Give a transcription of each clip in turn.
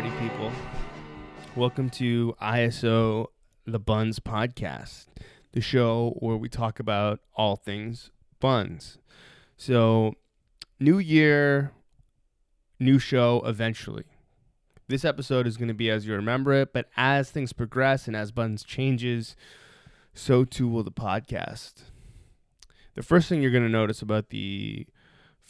party people. Welcome to ISO the Bunz podcast, the show where we talk about all things Bunz. So, new year, new show eventually. This episode is going to be as you remember it, but as things progress and as Bunz changes, so too will the podcast. The first thing you're going to notice about the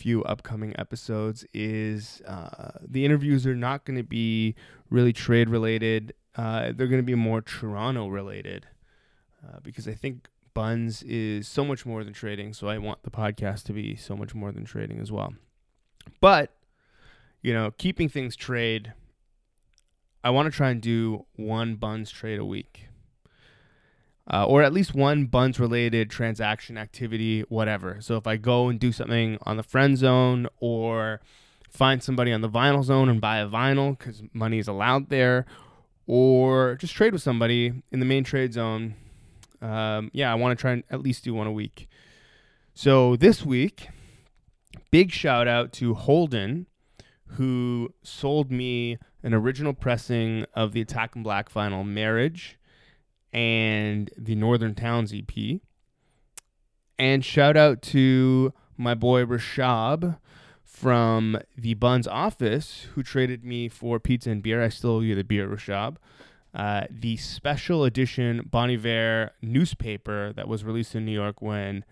few upcoming episodes is uh, the interviews are not going to be really trade related. Uh, they're going to be more Toronto related uh, because I think Bunz is so much more than trading. So I want the podcast to be so much more than trading as well. But, you know, keeping things trade, I want to try and do one Bunz trade a week uh, or at least one Bunz related transaction activity, whatever. So if I go and do something on the friend zone or find somebody on the vinyl zone and buy a vinyl because money is allowed there, or just trade with somebody in the main trade zone, um, yeah, I want to try and at least do one a week. So this week, big shout out to Holden, who sold me an original pressing of the Attack in Black vinyl Marriage and the Northern Towns EP. And shout out to my boy Rashab from the Bunz office who traded me for pizza and beer. I still owe you the beer, Rashab. Uh, the special edition Bon Iver newspaper that was released in New York when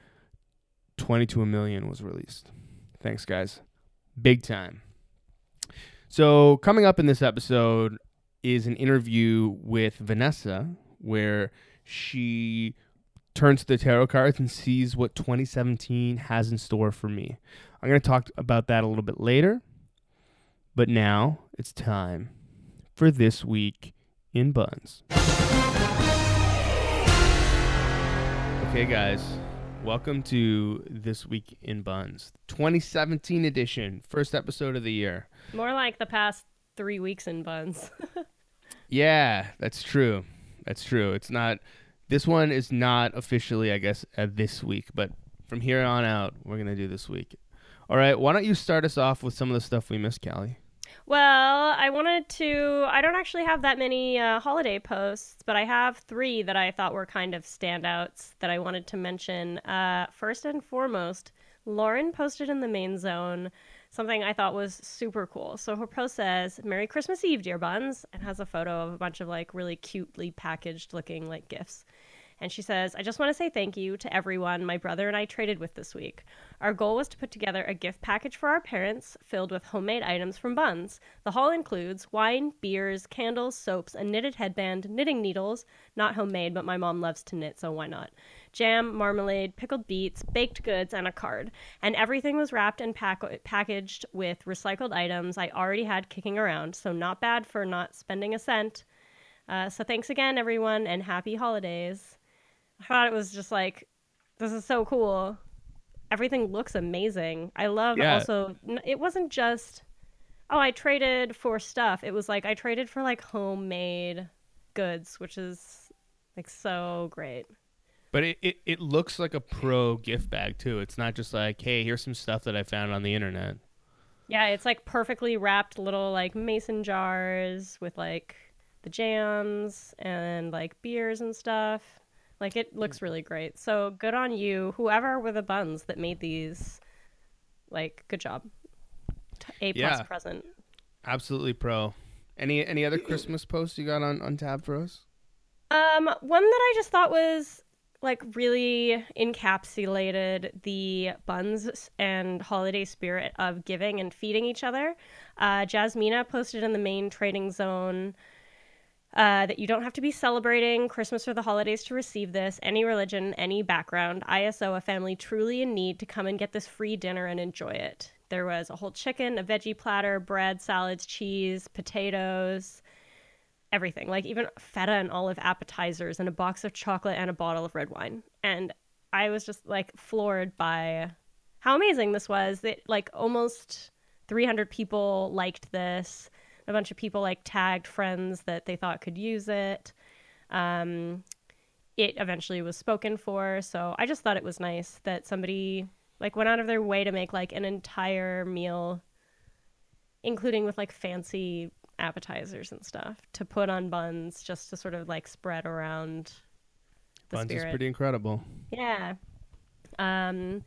22 a Million was released. Thanks, guys. Big time. So, coming up in this episode is an interview with Vanessa, where she turns to the tarot cards and sees what 2017 has in store for me. I'm going to talk about that a little bit later. But now it's time for this week in Bunz. Okay, guys, welcome to this week in Bunz, 2017 edition, first episode of the year. More like the past three weeks in Bunz. yeah, that's true. That's true. It's not. This one is not officially, I guess, uh, this week, but from here on out, we're gonna do this week. All right. Why don't you start us off with some of the stuff we missed, Callie? Well, I wanted to. I don't actually have that many uh, holiday posts, but I have three that I thought were kind of standouts that I wanted to mention. Uh, first and foremost, Lauren posted in the main zone something I thought was super cool. So her post says, Merry Christmas Eve, dear Bunz, and has a photo of a bunch of like really cutely packaged looking like gifts. And she says, I just want to say thank you to everyone my brother and I traded with this week. Our goal was to put together a gift package for our parents filled with homemade items from Bunz. The haul includes wine, beers, candles, soaps, a knitted headband, knitting needles, not homemade, but my mom loves to knit, so why not? Jam, marmalade, pickled beets, baked goods, and a card. And everything was wrapped and pack- packaged with recycled items I already had kicking around, so not bad for not spending a cent. Uh, so thanks again, everyone, and happy holidays. I thought it was just like, this is so cool. Everything looks amazing. I love Yeah. also, it wasn't just, oh, I traded for stuff. It was like, I traded for like homemade goods, which is like so great. But it, it, it looks like a pro gift bag too. It's not just like, hey, here's some stuff that I found on the internet. Yeah, it's like perfectly wrapped little like mason jars with like the jams and like beers and stuff. Like it looks really great. So good on you, whoever were the buns that made these. Like good job. A plus Yeah. present. Absolutely pro. Any any other Christmas posts you got on, on tab for us? Um, one that I just thought was like really encapsulated the Bunz and holiday spirit of giving and feeding each other. Uh, Jasmina posted in the main trading zone uh, that you don't have to be celebrating Christmas or the holidays to receive this. Any religion, any background, ISO, a family truly in need to come and get this free dinner and enjoy it. There was a whole chicken, a veggie platter, bread, salads, cheese, potatoes, everything. Like even feta and olive appetizers, and a box of chocolate and a bottle of red wine. And I was just like floored by how amazing this was. That like almost 300 people liked this. A bunch of people like tagged friends that they thought could use it. Um, it eventually was spoken for, so I just thought it was nice that somebody like went out of their way to make like an entire meal, including with like fancy appetizers and stuff to put on Bunz just to sort of like spread around the Bunz spirit. is pretty incredible. Yeah. Um,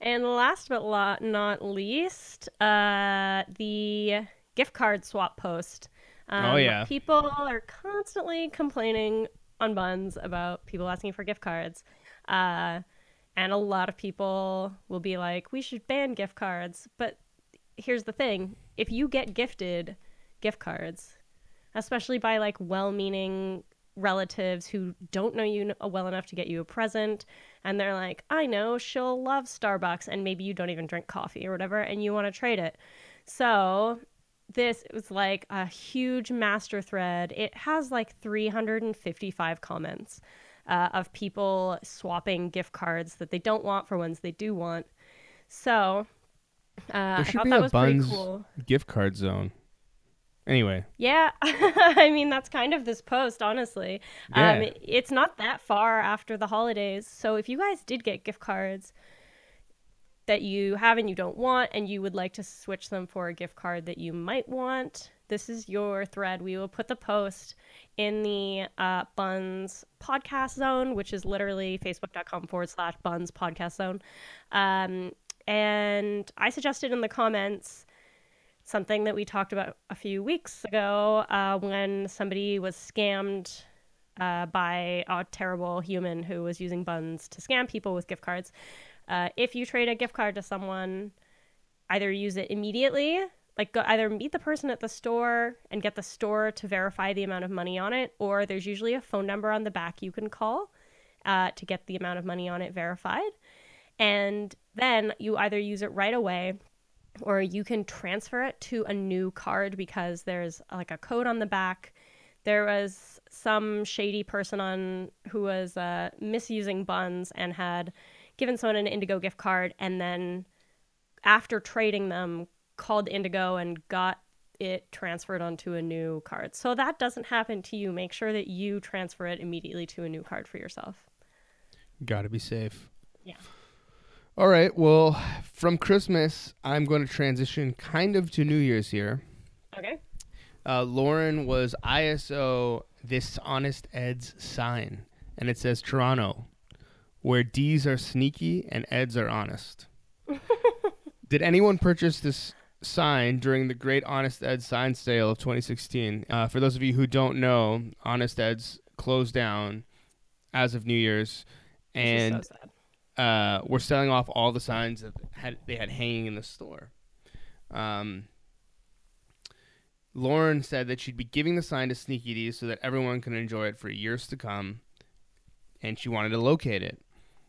and last but not least, uh, the gift card swap post. Um, Oh, yeah. People are constantly complaining on Bunz about people asking for gift cards. Uh, and a lot of people will be like, we should ban gift cards. But here's the thing if you get gifted gift cards, especially by like well meaning relatives who don't know you well enough to get you a present, and they're like, I know she'll love Starbucks, and maybe you don't even drink coffee or whatever, and you want to trade it. So this was like a huge master thread. It has like 355 comments uh, of people swapping gift cards that they don't want for ones they do want. So uh, I There should thought be that a was pretty Bunz cool. gift card zone. Anyway, Yeah, I mean that's kind of this post, honestly. Um, Yeah. it's not that far after the holidays, so if you guys did get gift cards that you have and you don't want, and you would like to switch them for a gift card that you might want, this is your thread. We will put the post in the uh, Bunz podcast zone, which is literally facebook.com forward slash Bunz podcast zone. Um, and I suggested in the comments something that we talked about a few weeks ago uh, when somebody was scammed uh, by a terrible human who was using Bunz to scam people with gift cards. Uh, if you trade a gift card to someone, either use it immediately, like go, either meet the person at the store and get the store to verify the amount of money on it, or there's usually a phone number on the back you can call uh, to get the amount of money on it verified. And then you either use it right away or you can transfer it to a new card because there's like a code on the back. There was some shady person on who was uh, misusing Bunz and had given someone an Indigo gift card, and then after trading them, called Indigo and got it transferred onto a new card. So that doesn't happen to you. Make sure that you transfer it immediately to a new card for yourself. gotta be safe. Yeah. All right. Well, from Christmas, I'm going to transition kind of to New Year's here. Okay. Uh, Lauren was ISO this Honest Ed's sign, and it says Toronto, where D's are sneaky and Eds are honest. Did anyone purchase this sign during the Great Honest Ed sign sale of 2016? Uh, for those of you who don't know, Honest Ed's closed down as of New Year's, and so sad. Uh, were selling off all the signs that had they had hanging in the store. Um, Lauren said that she'd be giving the sign to Sneaky Dee so that everyone can enjoy it for years to come, and she wanted to locate it.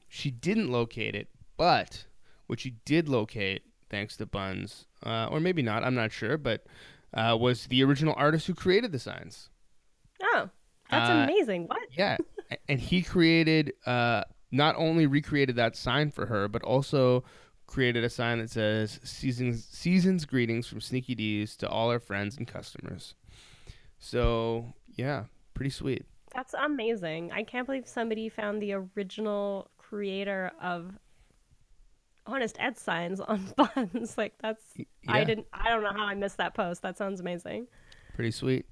She didn't locate it, but what she did locate, thanks to Bunz, uh, or maybe not, I'm not sure, but uh, was the original artist who created the signs. Oh, that's Uh, amazing. What? Yeah, and he created uh, not only recreated that sign for her, but also created a sign that says "Seasons Seasons greetings from Sneaky Dee's to all our friends and customers." So yeah, pretty sweet. That's amazing. I can't believe somebody found the original creator of Honest Ed signs on Bunz. like that's I didn't I don't know how I missed that post. That sounds amazing. Pretty sweet.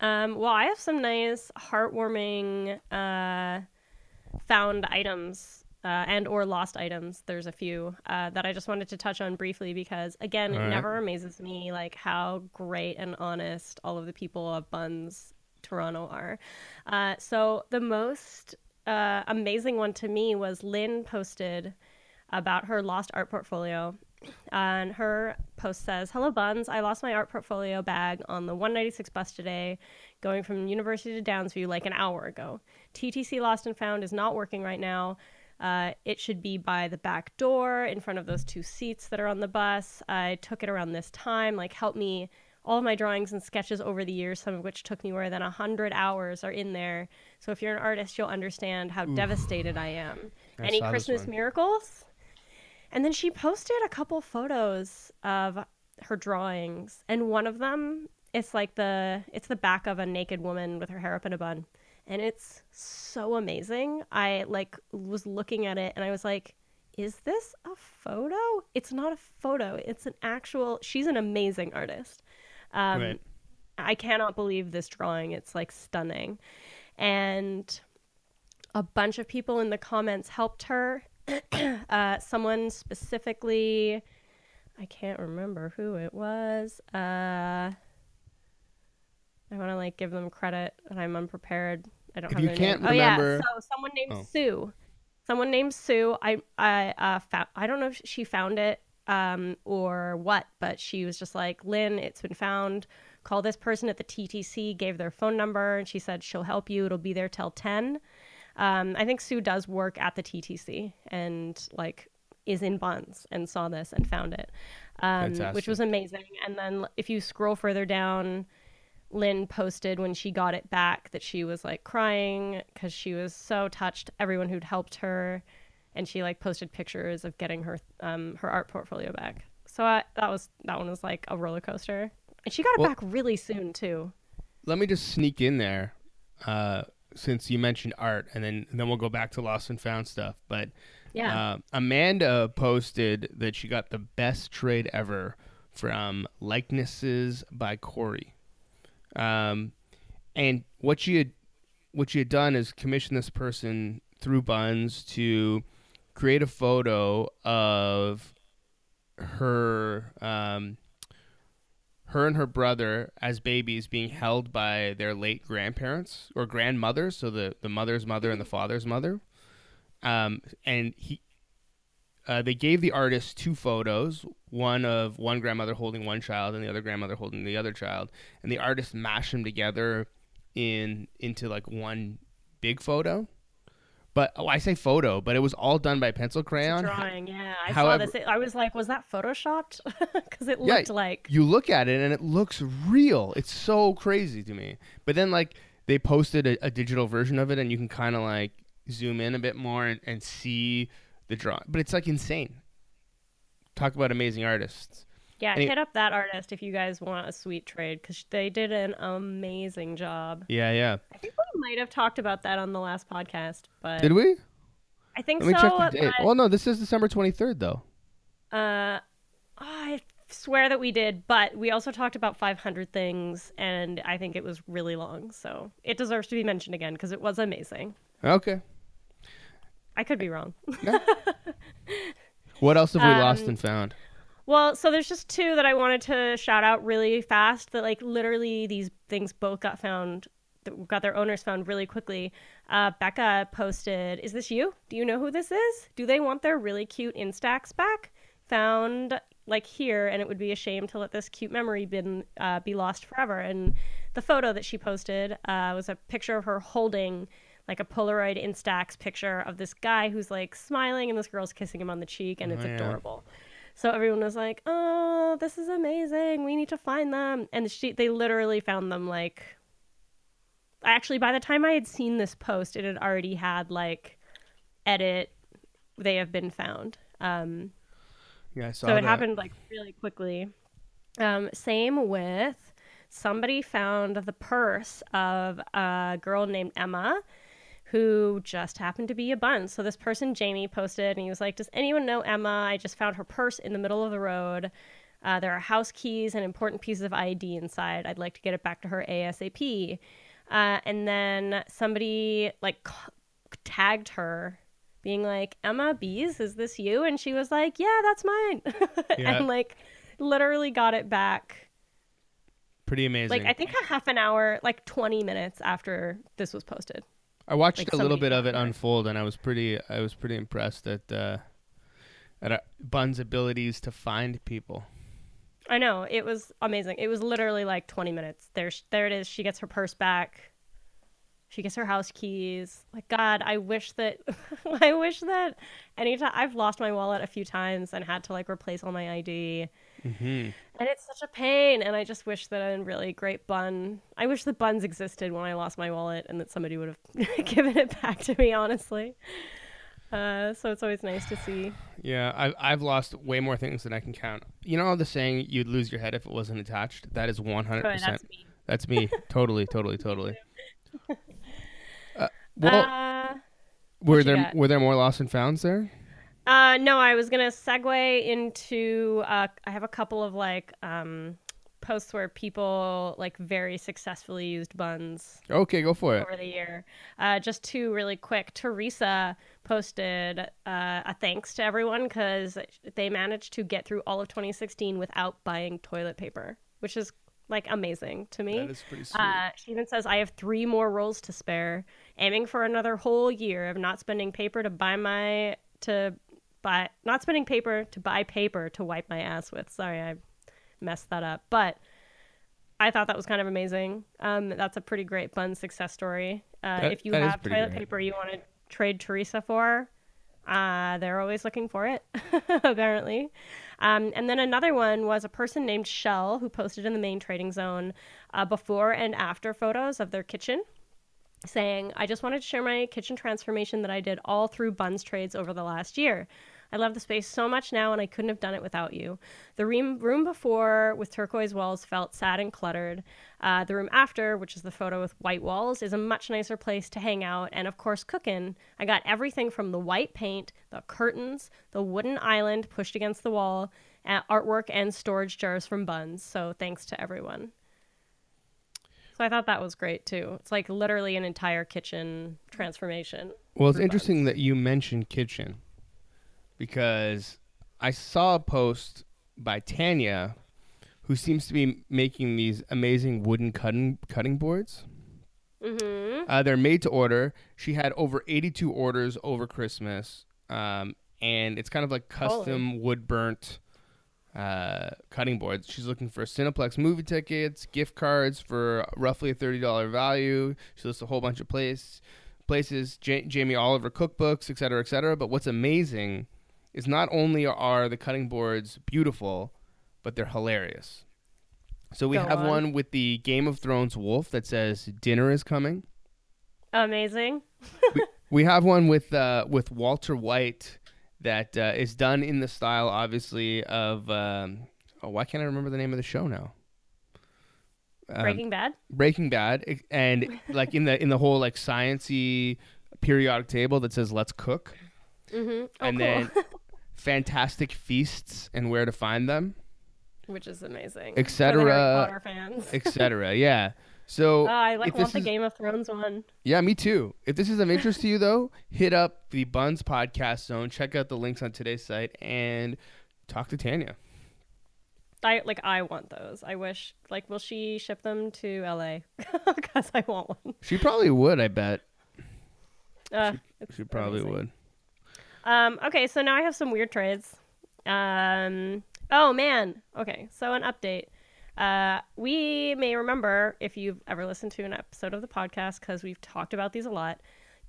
Um, well, I have some nice, heartwarming uh, found items uh, and or lost items. There's a few uh, that I just wanted to touch on briefly because, again, All it right. never amazes me like how great and honest all of the people of Bunz Toronto are. Uh, so the most uh, amazing one to me was Lynn posted about her lost art portfolio. And her post says, Hello, Bunz. I lost my art portfolio bag on the 196 bus today, going from University to Downsview like an hour ago. TTC Lost and Found is not working right now. Uh, it should be by the back door in front of those two seats that are on the bus. I took it around this time. Like, help me. All of my drawings and sketches over the years, some of which took me more than 100 hours, are in there. So if you're an artist, you'll understand how devastated I am. I Any Christmas miracles? And then she posted a couple photos of her drawings, and one of them it's like the it's the back of a naked woman with her hair up in a bun, and it's so amazing. I like was looking at it and I was like, "Is this a photo? It's not a photo. It's an actual." She's an amazing artist. Um, Right. I cannot believe this drawing. It's like stunning. And a bunch of people in the comments helped her. uh, someone specifically, I can't remember who it was. Uh, I want to like give them credit, and I'm unprepared. I don't If have you can't name. Oh yeah, so someone named Oh. Sue. Someone named Sue. I I uh, found. I don't know if she found it um, or what, but she was just like, Lynn, it's been found. Call this person at the TTC. Gave their phone number, and she said she'll help you. It'll be there till ten. Um, I think Sue does work at the TTC and like is in Bunz and saw this and found it, um, which was amazing. And then if you scroll further down, Lynn posted when she got it back that she was like crying because she was so touched. Everyone who'd helped her, and she like posted pictures of getting her um, her art portfolio back. So I, that was that one was like a roller coaster, and she got it Well- back really soon too. Let me just sneak in there, uh, since you mentioned art, and then and then we'll go back to lost and found stuff. But Yeah. uh, Amanda posted that she got the best trade ever from likenesses by Corey. Um, and what she had what she had done is commission this person through Bunz to create a photo of her um, her and her brother as babies being held by their late grandparents or grandmothers, so the the mother's mother and the father's mother. Um, and he uh, they gave the artist two photos, one of one grandmother holding one child and the other grandmother holding the other child, and the artist mashed them together in into like one big photo. But oh, I say photo, but it was all done by pencil crayon. drawing, yeah. I However- saw this. I was like, was that photoshopped? Because it Yeah, looked like you look at it and it looks real. It's so crazy to me. But then like they posted a, a digital version of it and you can kind of like zoom in a bit more and, and see the draw. But it's like insane. Talk about amazing artists. Yeah, Any- hit up that artist if you guys want a sweet trade because they did an amazing job. Yeah, yeah. I think we might have talked about that on the last podcast, but Did we? I think Let me so. check the date. but, Well, no, this is December 23rd though. uh, I swear that we did, but we also talked about 500 things, and I think it was really long, so it deserves to be mentioned again because it was amazing. Okay. I could be wrong. What else have we lost Um, and found? Well, so there's just two that I wanted to shout out really fast that like literally these things both got found got their owners found really quickly. Uh, Becca posted, "Is this you? Do you know who this is? Do they want their really cute Instax back? Found like here, and it would be a shame to let this cute memory been uh, be lost forever." And the photo that she posted uh, was a picture of her holding like a Polaroid Instax picture of this guy who's like smiling, and this girl's kissing him on the cheek, and it's Oh, yeah. adorable. So everyone was like, "Oh, this is amazing. We need to find them." And she they literally found them like Actually, by the time I had seen this post, it had already had like edit they have been found. Um Yeah, I saw so it that. happened like really quickly. Um, same with somebody found the purse of a girl named Emma who just happened to be a bun. So this person, Jamie, posted and he was like, Does anyone know Emma? I just found her purse in the middle of the road. Uh, there are house keys and important pieces of ID inside. I'd like to get it back to her ASAP. Uh, and then somebody like c- tagged her being like, Emma Bees, is this you? And she was like, Yeah, that's mine. Yeah. and like literally got it back. Pretty amazing. Like I think a half an hour, like 20 minutes after this was posted. I watched like a little bit of it unfold, and I was pretty, I was pretty impressed at uh, at uh, Bun's abilities to find people. I know it was amazing. It was literally like 20 minutes. There, there it is. She gets her purse back. She gets her house keys. Like God, I wish that, I wish that anytime I've lost my wallet a few times and had to like replace all my ID, hmm and it's such a pain. And I just wish that a really great bun. I wish the Bunz existed when I lost my wallet and that somebody would have given it back to me. Honestly. Uh, so it's always nice to see. Yeah, I've I've lost way more things than I can count. You know the saying, "You'd lose your head if it wasn't attached." That is 100%. that's me. That's me. totally, totally, totally. Uh, well, uh, were there got? were there more lost and founds there? Uh, no, I was gonna segue into. Uh, I have a couple of like um, posts where people like very successfully used Bunz Okay, go for it. over the year. Uh, just two really quick. Teresa posted uh, a thanks to everyone because they managed to get through all of 2016 without buying toilet paper, which is like amazing to me. That is pretty sweet. Uh, she even says, I have three more rolls to spare, aiming for another whole year of not spending paper to buy my, to buy, not spending paper to buy paper to wipe my ass with. Sorry, I messed that up. But I thought that was kind of amazing. Um, that's a pretty great bun success story. Uh, That- if you have toilet great. paper you want to trade Teresa for, uh, they're always looking for it, apparently. Um, and then another one was a person named Shell who posted in the main trading zone uh, before and after photos of their kitchen, saying, I just wanted to share my kitchen transformation that I did all through Bunz trades over the last year. I love the space so much now, and I couldn't have done it without you. The room, room before with turquoise walls felt sad and cluttered. Uh, the room after, which is the photo with white walls, is a much nicer place to hang out and, of course, cook in. I got everything from the white paint, the curtains, the wooden island pushed against the wall, uh, artwork, and storage jars from Bunz. So thanks to everyone. So I thought that was great too. It's like literally an entire kitchen transformation. Well, it's interesting that you mentioned kitchen because I saw a post by Tanya who seems to be making these amazing wooden cutting cutting boards. Mm-hmm. Uh, they're made to order. She had over 82 orders over Christmas, um, and it's kind of like custom wood burnt uh, cutting boards. She's looking for Cineplex movie tickets, gift cards for roughly a $30 value. She lists a whole bunch of place, places, J- Jamie Oliver cookbooks, et cetera, et cetera. But what's amazing is not only are the cutting boards beautiful, but they're hilarious. So we Go have on. one with the Game of Thrones wolf that says dinner is coming. Amazing. We have one with uh, with Walter White that uh, is done in the style, obviously, of um, oh, why can't I remember the name of the show now? Um, Breaking Bad. Breaking Bad, and like in the in the whole like sciency periodic table that says "Let's cook," Mm-hmm. Oh, and cool. then fantastic feasts and where to find them, Which is amazing. Et For the Harry cetera, etc. yeah. So Oh, I like want the is- Game of Thrones one. Yeah, me too. If this is of interest to you, though, hit up the Bunz Podcast Zone. Check out the links on today's site and talk to Tanya. I like. I want those. I wish. Like, will she ship them to LA? Because I want one. She probably would. I bet Uh, it's she probably amazing. would. Um, okay, so now I have some weird trades. Um, oh man. Okay, so an update. Uh, we may remember if you've ever listened to an episode of the podcast because we've talked about these a lot.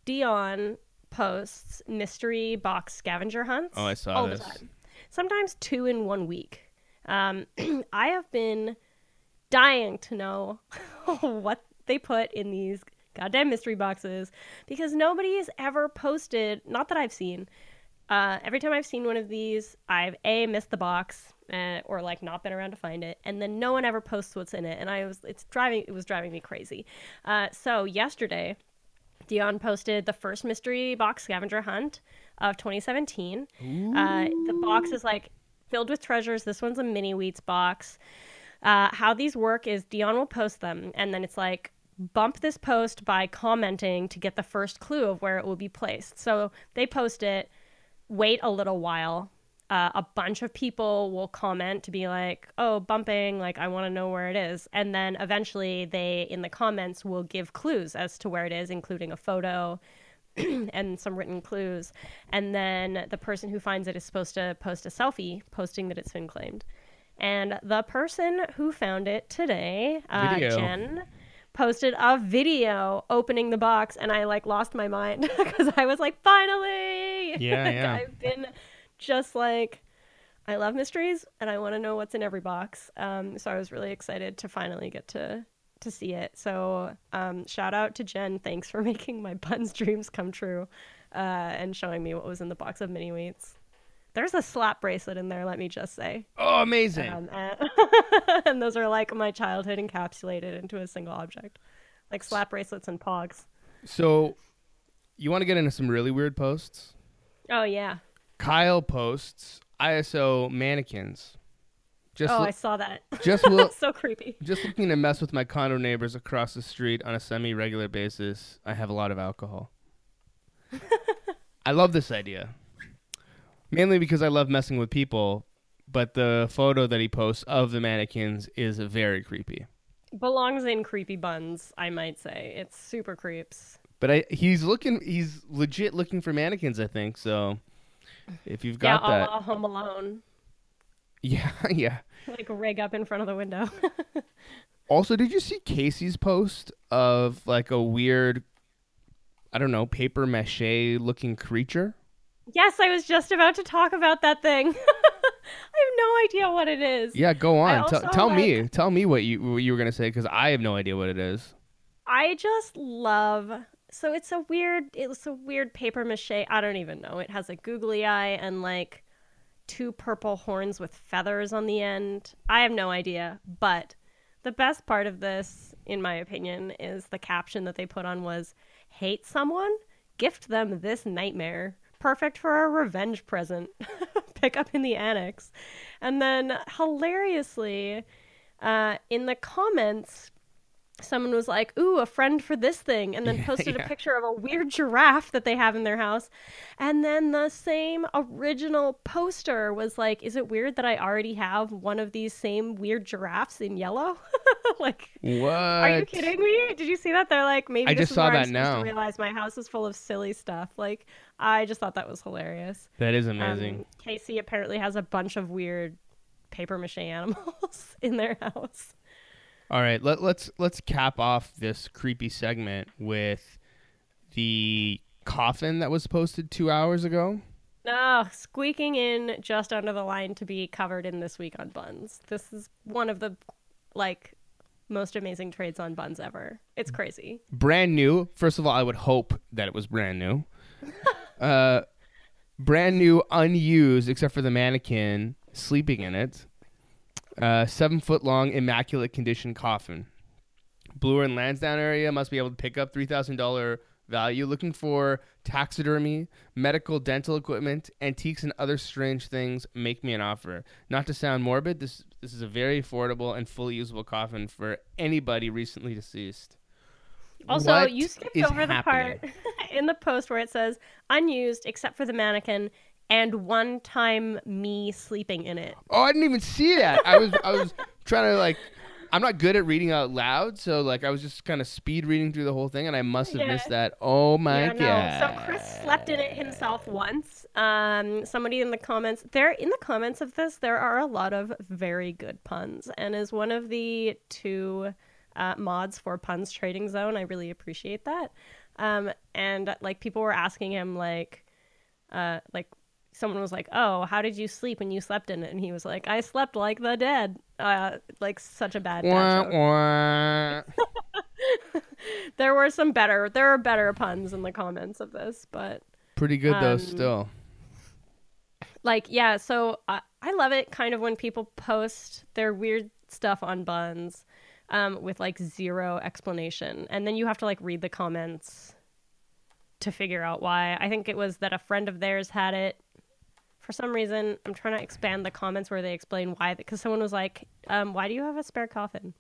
Dion posts mystery box scavenger hunts. Oh, I saw all this. the time. Sometimes two in one week. Um, I have been dying to know what they put in these goddamn mystery boxes because nobody has ever posted. Not that I've seen. Uh, every time I've seen one of these, I've a missed the box uh, or like not been around to find it, and then no one ever posts what's in it, and I was it's driving it was driving me crazy. Uh, so yesterday, Dion posted the first mystery box scavenger hunt of 2017. Uh, the box is like filled with treasures. This one's a mini wheats box. Uh, how these work is Dion will post them, and then it's like bump this post by commenting to get the first clue of where it will be placed. So they post it, wait a little while. Uh, a bunch of people will comment to be like, "Oh, bumping! Like, I want to know where it is." And then eventually, they in the comments will give clues as to where it is, including a photo and some written clues. And then the person who finds it is supposed to post a selfie posting that it's been claimed. And the person who found it today, uh, Jen, posted a video opening the box, and I like lost my mind because I was like, finally! Yeah, Like, yeah. I've been just like, I love mysteries, and I want to know what's in every box. Um, so I was really excited to finally get to to see it. So um, shout out to Jen. Thanks for making my Bunz dreams come true, uh, and showing me what was in the box of mini wheats. There's a slap bracelet in there. Let me just say. Oh, amazing. Um, and, and those are like my childhood encapsulated into a single object, like slap bracelets and pogs. so, you want to get into some really weird posts? Oh yeah. Kyle posts ISO mannequins Just oh, loo- I saw that. just look, so creepy. just looking to mess with my condo neighbors across the street on a semi-regular basis. I have a lot of alcohol. I love this idea. Mainly because I love messing with people, but the photo that he posts of the mannequins is very creepy. Belongs in creepy Bunz, I might say. It's super creeps. But I, he's looking, he's legit looking for mannequins, I think. So if you've got a that, la Home Alone. yeah, yeah. Like rig up in front of the window. Also, did you see Casey's post of like a weird, I don't know, paper mache looking creature? Yes, I was just about to talk about that thing. I have no idea what it is. Yeah, go on. Tell tell me. Tell me what you what you were gonna say because I have no idea what it is. I just love. So it's a weird. It's a weird paper mache. I don't even know. It has a googly eye and like two purple horns with feathers on the end. I have no idea. But the best part of this, in my opinion, is the caption that they put on was "Hate someone? Gift them this nightmare. Perfect for a revenge present. Pick up in the annex." And then hilariously, uh, in the comments someone was like, "Ooh, a friend for this thing," and then posted yeah. a picture of a weird giraffe that they have in their house. And then the same original poster was like, "Is it weird that I already have one of these same weird giraffes in yellow?" like, What? are you kidding me? Did you see that? They're like, maybe I this just is saw that now. realize my house is full of silly stuff. Like, I just thought that was hilarious. That is amazing. Um, Casey apparently has a bunch of weird paper mache animals in their house. All right, let, let's let's cap off this creepy segment with the coffin that was posted two hours ago. No, squeaking in just under the line to be covered in this week on Bunz. This is one of the like most amazing trades on Bunz ever. It's crazy. Brand new. First of all, I would hope that it was brand new. uh, brand new, unused, except for the mannequin sleeping in it. Uh, seven foot long, immaculate condition coffin. Bloor and Lansdowne area must be able to pick up three thousand dollar value. Looking for taxidermy, medical, dental equipment, antiques, and other strange things. Make me an offer. Not to sound morbid, this this is a very affordable and fully usable coffin for anybody recently deceased. Also, What you skipped over the happening? part in the post where it says unused except for the mannequin and one time me sleeping in it. Oh, I didn't even see that. I was I was trying to like I'm not good at reading out loud, so like I was just kind of speed reading through the whole thing and I must have Yeah. missed that. Oh my yeah, god. no. So Chris slept in it himself once. Um, somebody in the comments there in the comments of this, there are a lot of very good puns, and is one of the two uh, mods for Bunz Trading Zone, I really appreciate that. Um, and like people were asking him like, uh, like someone was like, "Oh, how did you sleep when you slept in it?" And he was like, "I slept like the dead." Uh, like such a bad Wah, wah. There were some better, there are better puns in the comments of this, but Pretty good though Um, still. like yeah so I, I love it kind of when people post their weird stuff on Bunz um, with like zero explanation and then you have to like read the comments to figure out why i think it was that a friend of theirs had it for some reason i'm trying to expand the comments where they explain why because someone was like um, why do you have a spare coffin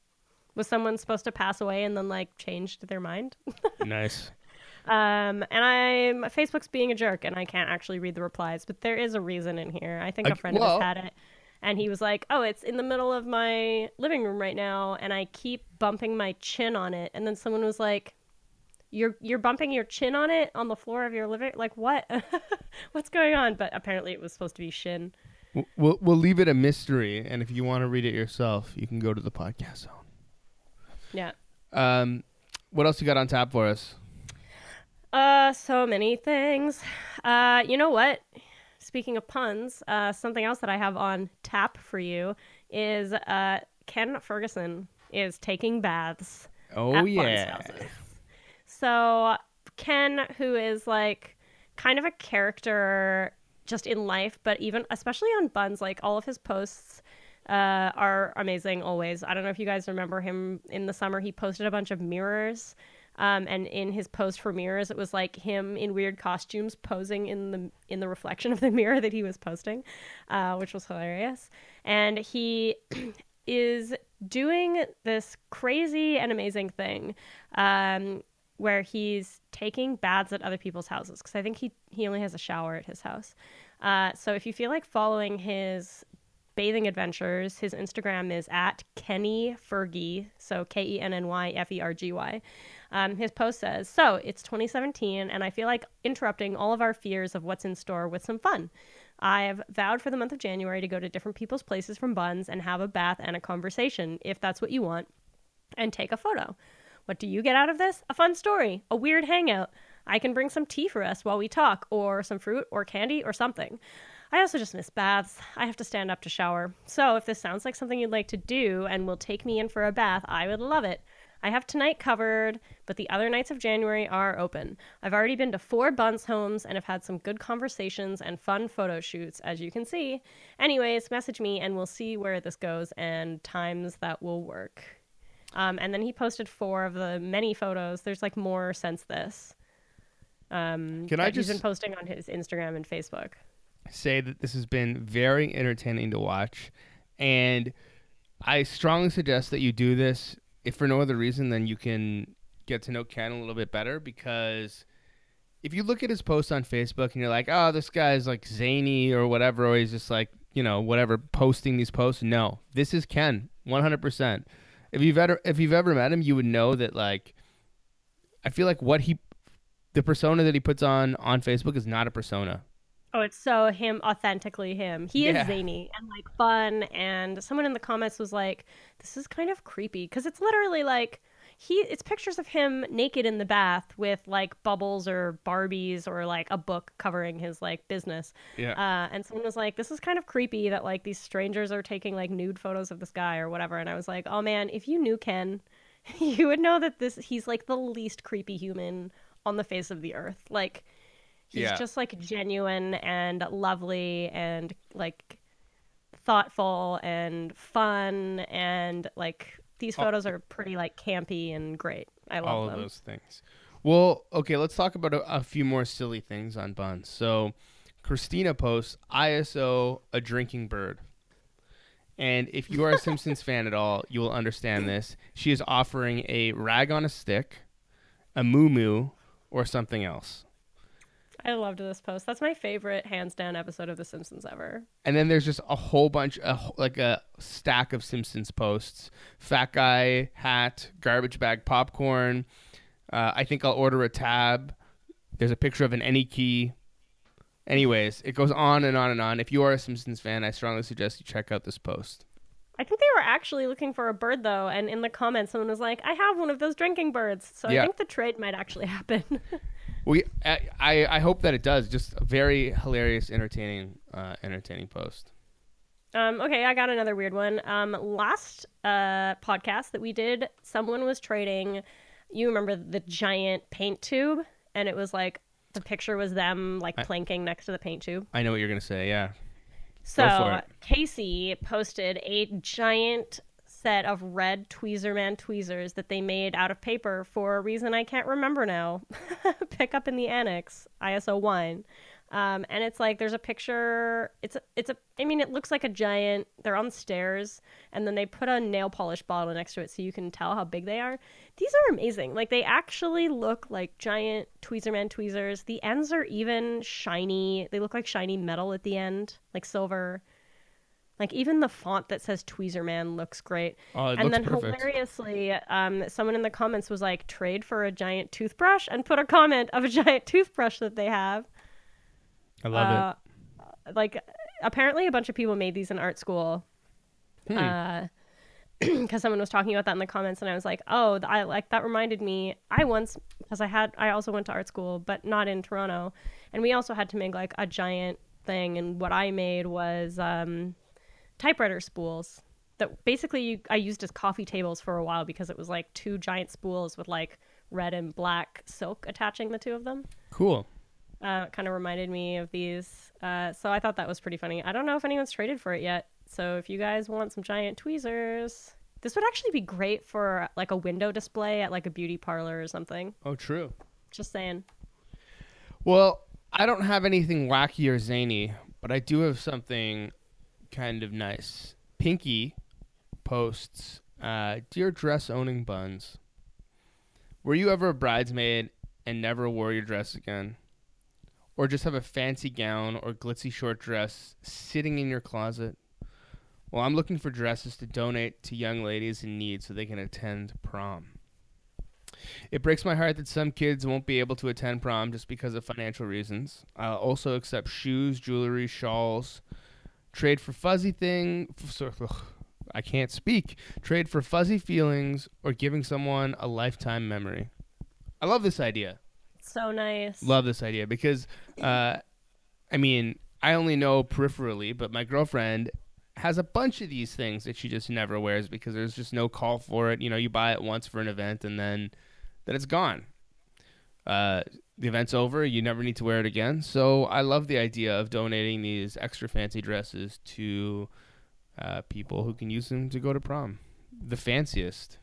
was someone supposed to pass away and then like changed their mind nice. um, and I'm Facebook's being a jerk, and I can't actually read the replies, but there is a reason in here. I think a I- friend well- of had it, and he was like, "Oh, it's in the middle of my living room right now, and I keep bumping my chin on it." And then someone was like, "You're you're bumping your chin on it on the floor of your living? Like what? What's going on?" But apparently, it was supposed to be shin. We'll we'll leave it a mystery, and if you want to read it yourself, you can go to the podcast zone. Yeah. Um, what else you got on tap for us? Uh, so many things. Uh, you know what? Speaking of puns, uh, something else that I have on tap for you is uh, Ken Ferguson is taking baths Oh yeah. So Ken, who is like kind of a character just in life, but even especially on Bunz, like all of his posts uh, are amazing always. I don't know if you guys remember him in the summer. He posted a bunch of mirrors Um, and in his post for mirrors, it was like him in weird costumes posing in the in the reflection of the mirror that he was posting, uh, which was hilarious. And he is doing this crazy and amazing thing um, where he's taking baths at other people's houses because I think he he only has a shower at his house. Uh, so if you feel like following his bathing adventures, his Instagram is at Kenny Fergy, so K E N N Y F E R G Y. Um, his post says, So it's 2017, and I feel like interrupting all of our fears of what's in store with some fun. I've vowed for the month of January to go to different people's places from Bunz and have a bath and a conversation, if that's what you want, and take a photo. What do you get out of this? A fun story, a weird hangout. I can bring some tea for us while we talk, or some fruit, or candy, or something. I also just miss baths. I have to stand up to shower. So if this sounds like something you'd like to do and will take me in for a bath, I would love it. I have tonight covered, but the other nights of January are open. I've already been to four Bunz homes and have had some good conversations and fun photo shoots, as you can see. Anyways, message me and we'll see where this goes and times that will work. Um, and then he posted four of the many photos. There's like more since this. Um, Can I that he's just- been posting on his Instagram and Facebook. say that this has been very entertaining to watch, and I strongly suggest that you do this. If for no other reason, then you can get to know Ken a little bit better because if you look at his posts on Facebook and you're like, oh, this guy's like zany or whatever, or he's just like, you know, whatever, posting these posts. No, this is Ken, 100%. If you've ever if you've ever met him, you would know that like, I feel like what he, the persona that he puts on on Facebook is not a persona. Oh, it's so him, authentically him. He Yeah. is zany and like fun. And someone in the comments was like, "This is kind of creepy," because it's literally like he. It's pictures of him naked in the bath with like bubbles or Barbies or like a book covering his like business. Yeah. Uh, and someone was like, "This is kind of creepy that like these strangers are taking like nude photos of this guy or whatever." And I was like, "Oh man, if you knew Ken, you would know that this he's like the least creepy human on the face of the earth. Like he's Yeah. just like genuine and lovely and like thoughtful and fun and like these All- photos are pretty like campy and great. I love all them. of those things. Well, okay, let's talk about a, a few more silly things on Bunz. So, Christina posts ISO a drinking bird. And if you are a Simpsons fan at all, you will understand this. She is offering a rag on a stick, a moo moo, or something else. I loved this post. That's my favorite hands down episode of The Simpsons ever. And then there's just a whole bunch, a, like a stack of Simpsons posts. Fat guy hat, garbage bag popcorn. Uh, I think I'll order a tab. There's a picture of an any key. Anyways, it goes on and on and on. If you are a Simpsons fan, I strongly suggest you check out this post. I think they were actually looking for a bird though, and in the comments someone was like, "I have one of those drinking birds." So Yeah. I think the trade might actually happen. We, I, I hope that it does. Just a very hilarious, entertaining, uh, entertaining post. Um, okay, I got another weird one. Um, last uh, podcast that we did, someone was trading. You remember the giant paint tube, and it was like the picture was them like I- planking next to the paint tube. I know what you're gonna say. Yeah. So. Casey posted a giant set of red Tweezerman tweezers that they made out of paper for a reason I can't remember now. Pick up in the annex, ISO one. Um, and it's like there's a picture. It's a, it's a. I mean, it looks like a giant. They're on stairs, and then they put a nail polish bottle next to it so you can tell how big they are. These are amazing. Like they actually look like giant Tweezerman tweezers. The ends are even shiny. They look like shiny metal at the end, like silver. Like even the font that says Tweezerman looks great. Oh, it and then perfect. hilariously, um, someone in the comments was like, "Trade for a giant toothbrush," and put a comment of a giant toothbrush that they have. I love Uh, Like, apparently, a bunch of people made these in art school. Hmm. Uh, because someone was talking about that in the comments, and I was like, "Oh, I like that." Reminded me, I once because I had I also went to art school, but not in Toronto, and we also had to make like a giant thing. And what I made was um, typewriter spools that basically you, I used as coffee tables for a while because it was like two giant spools with like red and black silk attaching the two of them. Cool. uh, kind of reminded me of these. Uh, so I thought that was pretty funny. I don't know if anyone's traded for it yet. So if you guys want some giant tweezers, This would actually be great for like a window display at like a beauty parlor or something. Oh, true. Just saying. Well, I don't have anything wacky or zany, but I do have something kind of nice. Pinky posts, uh, "Dear dress owning buns, were you ever a bridesmaid and never wore your dress again, or just have a fancy gown or glitzy short dress sitting in your closet?" Well, I'm looking for dresses to donate to young ladies in need so they can attend prom. It breaks my heart that some kids won't be able to attend prom just because of financial reasons. I'll also accept shoes, jewelry, shawls, trade for fuzzy thing. I can't speak. Trade for fuzzy feelings or giving someone a lifetime memory. I love this idea. So nice. Love this idea because, uh, I mean, I only know peripherally, but my girlfriend has a bunch of these things that she just never wears because there's just no call for it. You know, you buy it once for an event and then then it's gone. Uh, the event's over. You never need to wear it again. So I love the idea of donating these extra fancy dresses to uh, people who can use them to go to prom. The fanciest.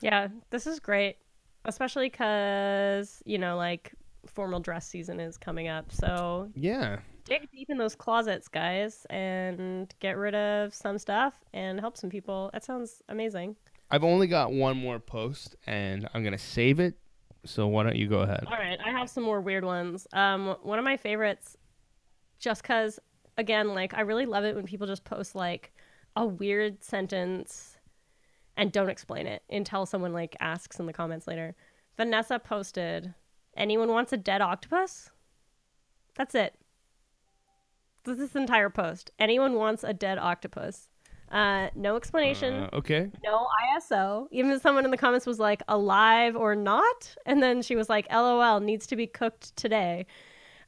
Yeah, this is great, especially because you know, like formal dress season is coming up. So Yeah. dig deep in those closets, guys, and get rid of some stuff and help some people. That sounds amazing. I've only got one more post and I'm going to save it. So why don't you go ahead? All right, I have some more weird ones. Um, one of my favorites, just because, again, like I really love it when people just post like a weird sentence and don't explain it until someone like asks in the comments later. Vanessa posted, "Anyone wants a dead octopus?" That's it. This is this entire post. Anyone wants a dead octopus? Uh, no explanation Uh, okay. no ISO. Even someone in the comments was like, alive or not? And then she was like, LOL, needs to be cooked today.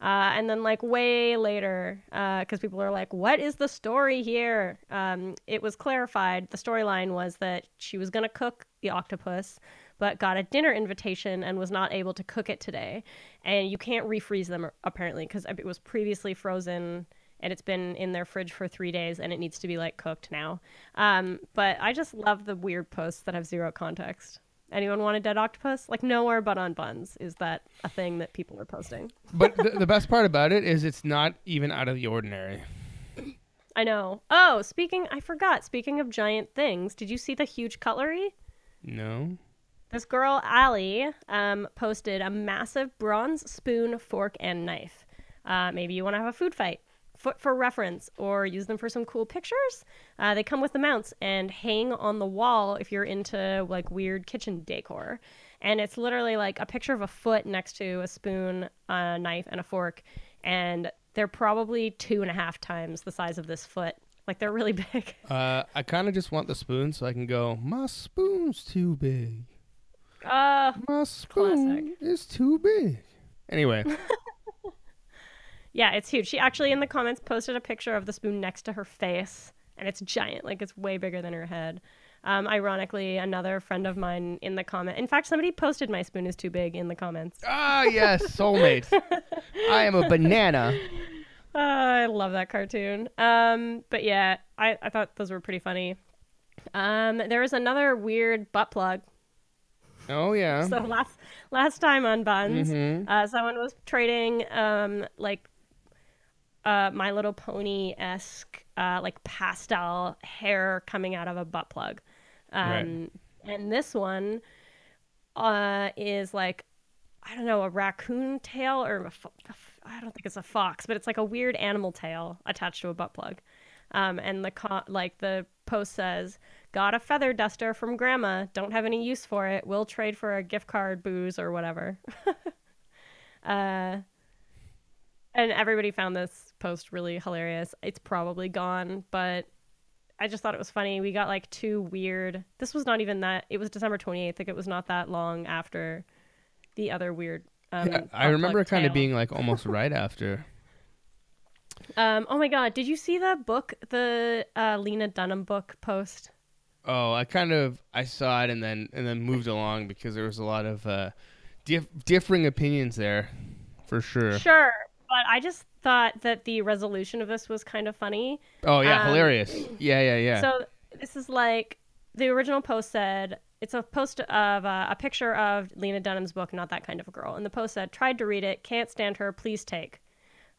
Uh, and then, like, way later, because people are like, what is the story here? Um, it was clarified. The storyline was that she was going to cook the octopus, but got a dinner invitation and was not able to cook it today. And you can't refreeze them, apparently, because it was previously frozen and it's been in their fridge for three days and it needs to be like cooked now. Um, but I just love the weird posts that have zero context. Anyone want a dead octopus? Like nowhere but on Bunz is that a thing that people are posting. But the, the best part about it is it's not even out of the ordinary. I know. Oh, speaking, I forgot. Speaking of giant things, did you see the huge cutlery? No. This girl, Allie, um, posted a massive bronze spoon, fork, and knife. Uh, maybe you want to have a food fight for, for reference or use them for some cool pictures. Uh, they come with the mounts and hang on the wall if you're into like weird kitchen decor. And it's literally like a picture of a foot next to a spoon, a knife, and a fork. And they're probably two and a half times the size of this foot. Like they're really big. Uh, I kind of just want the spoon so I can go, my spoon's too big. Uh, My spoon is too big. Anyway, Yeah, it's huge. She actually in the comments posted a picture of the spoon next to her face, and it's giant, like it's way bigger than her head. Um, ironically, another friend of mine in the comment, in fact, somebody posted my spoon is too big in the comments. ah, yes, soulmate. I am a banana. Uh, I love that cartoon. Um, but yeah, I, I thought those were pretty funny. Um, there was another weird butt plug. Oh, yeah. So last last time on Bunz, Mhm. uh, someone was trading um, like uh, My Little Pony esque uh, like pastel hair coming out of a butt plug, um, and this one uh, is like I don't know a raccoon tail or a fo- I don't think it's a fox, but it's like a weird animal tail attached to a butt plug. Um, and the co- like the post says, "Got a feather duster from Grandma. Don't have any use for it. We'll trade for a gift card, booze, or whatever." uh, and everybody found this post really hilarious. It's probably gone, but I just thought it was funny. We got like two weird. This was not even that. It was December twenty eighth. Like it was not that long after the other weird. Um, Yeah, I remember kind of being like almost right after. Um, oh my god, did you see the book, the uh, Lena Dunham book post? Oh, I kind of I saw it and then and then moved along because there was a lot of uh, dif- differing opinions there, for sure. Sure, but I just thought that the resolution of this was kind of funny. Oh yeah, Um, hilarious. Yeah, yeah, yeah. So this is like the original post said it's a post of uh, a picture of Lena Dunham's book, Not That Kind of a Girl. And the post said, Tried to read it, can't stand her, please take.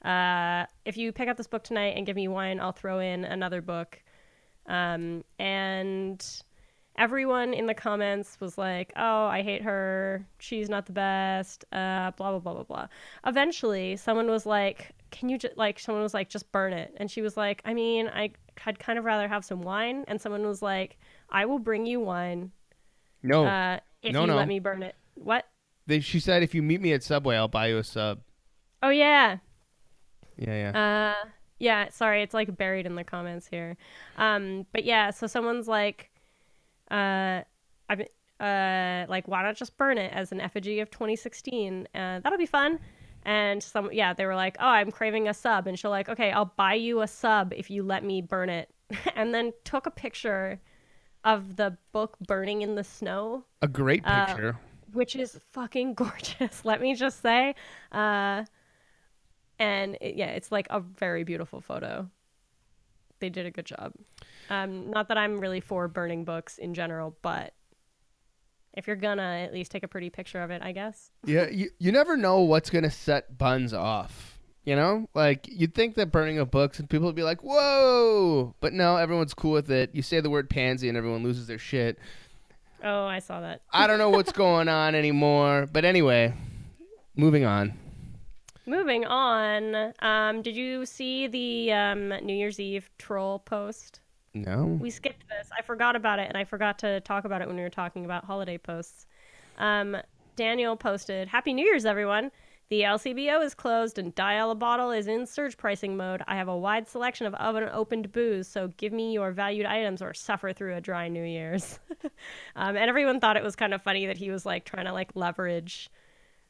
Uh, if you pick up this book tonight and give me wine, I'll throw in another book. Um, and everyone in the comments was like, "Oh, I hate her. She's not the best." Uh, blah blah blah blah blah. Eventually, someone was like, "Can you just like?" Someone was like, "Just burn it," and she was like, "I mean, I, I'd kind of rather have some wine." And someone was like, "I will bring you wine No, uh, if no, you no. let me burn it." What? they, she said if you meet me at Subway, I'll buy you a sub. Oh yeah. Yeah, yeah. Uh, yeah. Sorry, it's like buried in the comments here. Um, but yeah, so someone's like, uh, I, mean uh, like, why not just burn it as an effigy of 2016? Uh, that'll be fun. And some, yeah, they were like, oh, I'm craving a sub, and she'll like, okay, I'll buy you a sub if you let me burn it, and then took a picture of the book burning in the snow a great uh, picture. which is fucking gorgeous. Let me just say, uh, and it, yeah, it's like a very beautiful photo. They did a good job. Um, not that I'm really for burning books in general, but if you're gonna at least take a pretty picture of it, I guess. yeah, you, you never know what's gonna set buns off. You know, like you'd think that burning of books and people would be like, "Whoa!" But no, everyone's cool with it. You say the word pansy and everyone loses their shit. Oh, I saw that. I don't know what's going on anymore. But anyway, moving on. Moving on. Um, did you see the um, New Year's Eve troll post? No. we skipped this. I forgot about it, and I forgot to talk about it when we were talking about holiday posts. Um, Daniel posted, "Happy New Year's, everyone! The LCBO is closed, and Dial a Bottle is in surge pricing mode. I have a wide selection of oven-opened booze, so give me your valued items or suffer through a dry New Year's." um, and everyone thought it was kind of funny that he was like trying to like leverage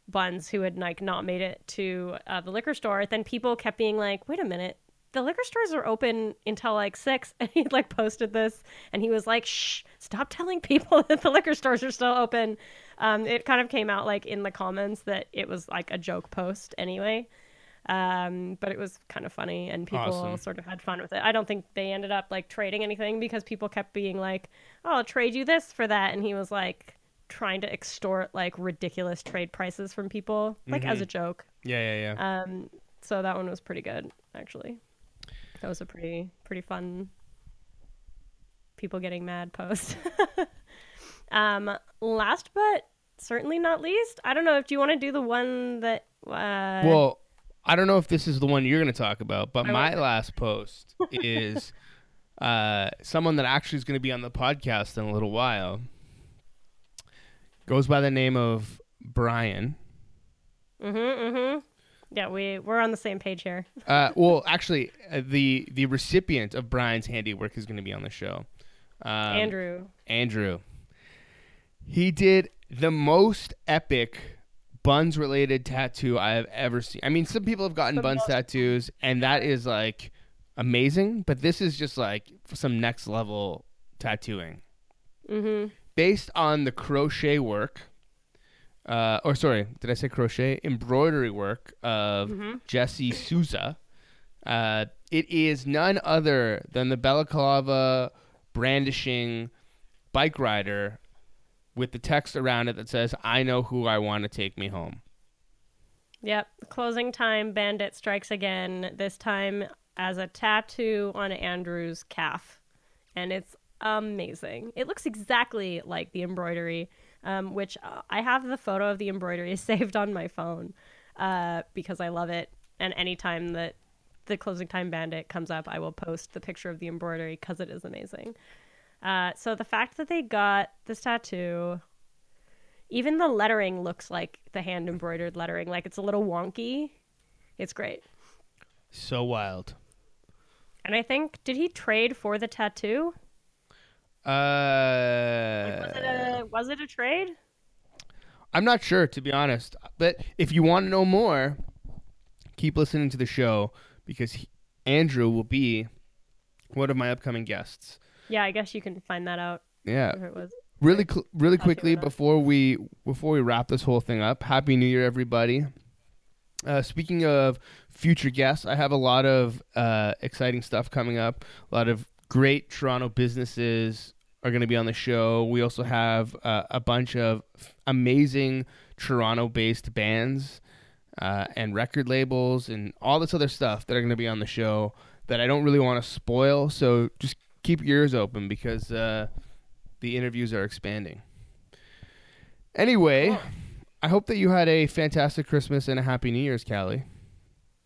buns who had like not made it to uh, the liquor store. Then people kept being like, "Wait a minute." The liquor stores are open until like six and he like posted this and he was like shh stop telling people that the liquor stores are still open um, it kind of came out like in the comments that it was like a joke post anyway um, but it was kind of funny and people Awesome. sort of had fun with it i don't think they ended up like trading anything because people kept being like oh i'll trade you this for that and he was like trying to extort like ridiculous trade prices from people like as Mhm. a joke Yeah, yeah, yeah. um, so that one was pretty good, actually. That was a pretty pretty fun people getting mad post. um, last but certainly not least, I don't know if do you want to do the one that uh, well, I don't know if this is the one you're going to talk about, but I my won't. last post is uh, someone that actually is going to be on the podcast in a little while. Goes by the name of Brian. mhm mhm yeah we we're on the same page here. Uh, well, actually, uh, the the recipient of Brian's handiwork is going to be on the show. Um, Andrew, Andrew. He did the most epic Bunz related tattoo I have ever seen. I mean, some people have gotten The buns most- tattoos, and that is like amazing, but this is just like some next level tattooing mhm based on the crochet work. Uh, or sorry, did I say crochet? Embroidery work of mhm Jesse Souza. Uh, it is none other than the balaclava brandishing bike rider with the text around it that says, I know who I want to take me home. Yep. Closing time bandit strikes again, this time as a tattoo on Andrew's calf. And it's amazing. It looks exactly like the embroidery, um, which uh, I have the photo of the embroidery saved on my phone uh, because I love it. And anytime that the closing time bandit comes up, I will post the picture of the embroidery because it is amazing. Uh, so the fact that they got this tattoo even the lettering looks like the hand embroidered lettering. Like it's a little wonky. It's great. So wild. And I think did he trade for the tattoo? Uh, was it a was it a trade? I'm not sure, to be honest. But if you want to know more, keep listening to the show because he, Andrew will be one of my upcoming guests. Yeah, I guess you can find that out Yeah. it was. really cl- really quickly before we before we wrap this whole thing up happy new year everybody uh, speaking of future guests i have a lot of uh, exciting stuff coming up a lot of great Toronto businesses are going to be on the show. We also have uh, a bunch of amazing Toronto-based bands uh, and record labels and all this other stuff that are going to be on the show that I don't really want to spoil. So just keep your ears open because uh, the interviews are expanding. Anyway, I hope that you had a fantastic Christmas and a happy New Year's, Callie.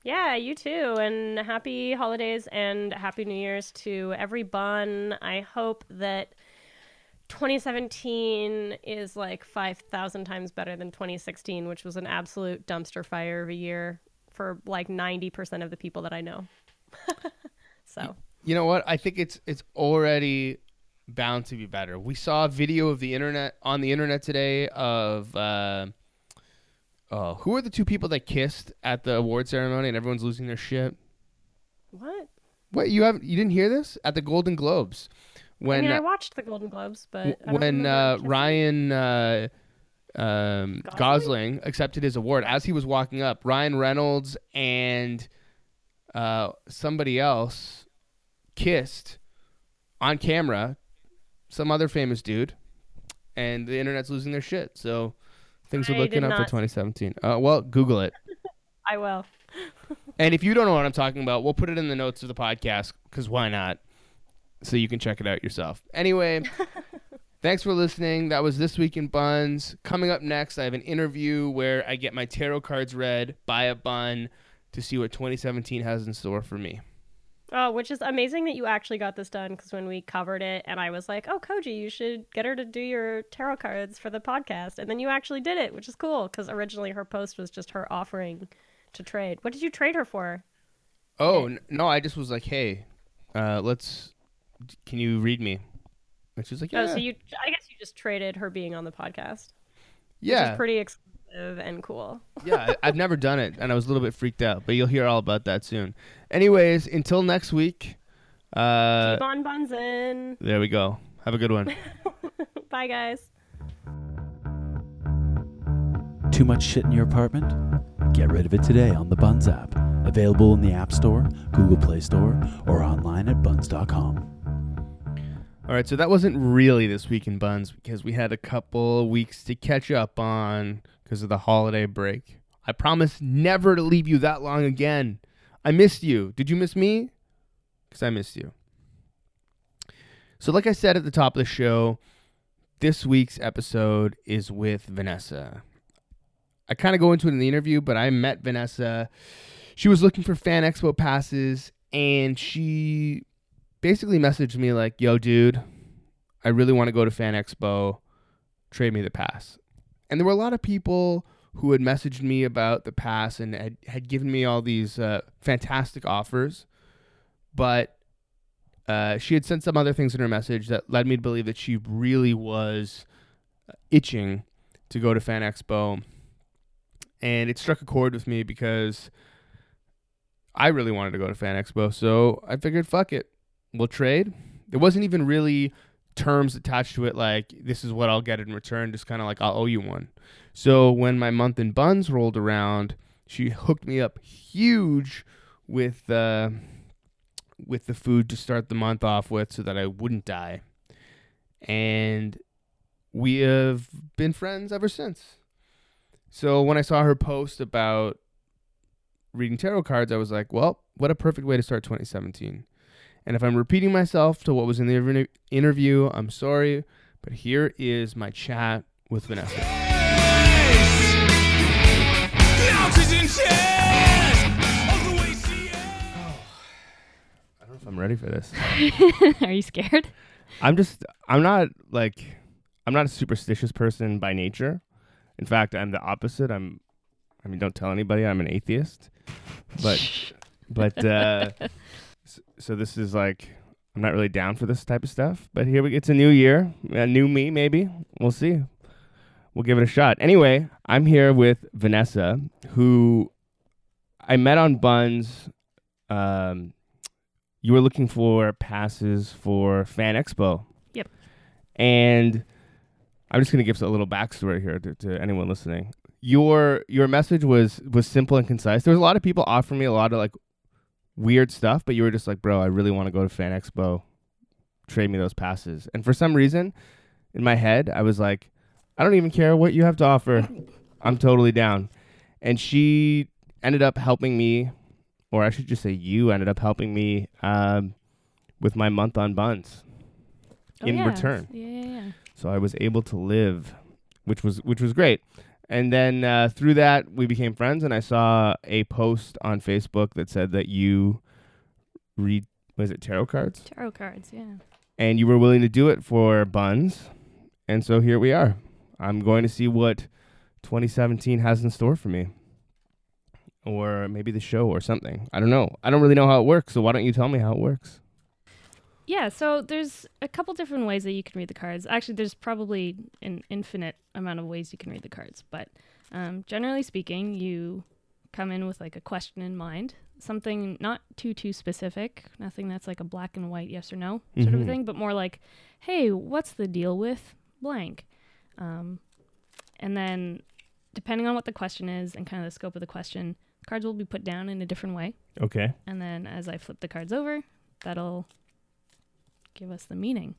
Yeah, you too. And happy holidays and happy New Year's to every bun. I hope that 2017 is like 5,000 times better than 2016, which was an absolute dumpster fire of a year for like 90% of the people that I know. so, You know what? I think it's it's already bound to be better. We saw a video of the internet on the internet today of uh, oh, who are the two people that kissed at the award ceremony and everyone's losing their shit? what? What you have you didn't hear this at the Golden Globes when I mean, I uh, watched the Golden Globes, but I when uh. Ryan uh, um, Gosling? Gosling accepted his award as he was walking up, Ryan Reynolds and uh, somebody else kissed on camera, some other famous dude, and the internet's losing their shit. So things are I looking up for not see 2017. Uh, well, Google it. I will. And if you don't know what I'm talking about, we'll put it in the notes of the podcast because why not? So you can check it out yourself. Anyway, thanks for listening. That was This Week in Bunz. Coming up next, I have an interview where I get my tarot cards read by a bun to see what 2017 has in store for me. Oh, which is amazing that you actually got this done because when we covered it and I was like, oh, Koji, you should get her to do your tarot cards for the podcast. And then you actually did it, which is cool because originally her post was just her offering to trade. What did you trade her for? Oh, n- no, I just was like, hey, uh, let's, can you read me? And she's like, yeah. Oh, so you, I guess you just traded her being on the podcast, which yeah. is pretty exclusive and cool. yeah, I- I've never done it, and I was a little bit freaked out, but you'll hear all about that soon. Anyways, until next week, uh, Keep on bunsin. there we go. Have a good one. Bye, guys. Too much shit in your apartment? Get rid of it today on the Bunz app. Available in the App Store, Google Play Store, or online at bunz.com. All right, so that wasn't really this week in Bunz because we had a couple weeks to catch up on because of the holiday break. I promise never to leave you that long again. I missed you. Did you miss me? Because I missed you. So, like I said at the top of the show, this week's episode is with Vanessa. I kind of go into it in the interview, but I met Vanessa. She was looking for Fan Expo passes, and she basically messaged me like, "Yo, dude, I really want to go to Fan Expo. Trade me the pass." And there were a lot of people who had messaged me about the pass and had, had given me all these uh, fantastic offers, but uh, she had sent some other things in her message that led me to believe that she really was uh, itching to go to Fan Expo. And it struck a chord with me because I really wanted to go to Fan Expo. So I figured, fuck it we'll trade. There wasn't even really terms attached to it like this is what I'll get in return, just kind of like I'll owe you one. So when my month in Bunz rolled around, she hooked me up huge with uh, with the food to start the month off with so that I wouldn't die. And we have been friends ever since. So when I saw her post about reading tarot cards, I was like, well, what a perfect way to start 2017. And if I'm repeating myself to what was in the interview, I'm sorry, but here is my chat with Vanessa. I don't know if I'm ready for this. Are you scared? I'm just, I'm not like, I'm not a superstitious person by nature. In fact, I'm the opposite. I'm, I mean, don't tell anybody I'm an atheist. But, but, uh, s- so this is like, I'm not really down for this type of stuff. But here we, it's a new year, a new me, maybe. We'll see. We'll give it a shot. Anyway, I'm here with Vanessa, who I met on Bunz. Um, you were looking for passes for Fan Expo. Yep. And I'm just gonna give a little backstory here to, to anyone listening. Your your message was was simple and concise. There was a lot of people offering me a lot of like weird stuff, but you were just like, bro, I really want to go to Fan Expo. trade me those passes. And for some reason, in my head, I was like, I don't even care what you have to offer. I'm totally down. And she ended up helping me, or I should just say, you ended up helping me um, with my month on Bunz Oh, in yeah. return. Yeah, yeah, yeah. So I was able to live, which was which was great. And then uh, through that, we became friends. And I saw a post on Facebook that said that you read was it tarot cards, Tarot cards, yeah. and you were willing to do it for Bunz. And so here we are. I'm going to see what 2017 has in store for me. Or maybe the show or something. I don't know. I don't really know how it works. So why don't you tell me how it works? Yeah, so there's a couple different ways that you can read the cards. Actually, there's probably an infinite amount of ways you can read the cards, but um, generally speaking, you come in with like a question in mind, something not too too specific, nothing that's like a black and white yes or no sort of Mhm. a thing, but more like, hey, what's the deal with blank? Um, and then, depending on what the question is and kind of the scope of the question, cards will be put down in a different way. Okay. And then as I flip the cards over, that'll give us the meaning.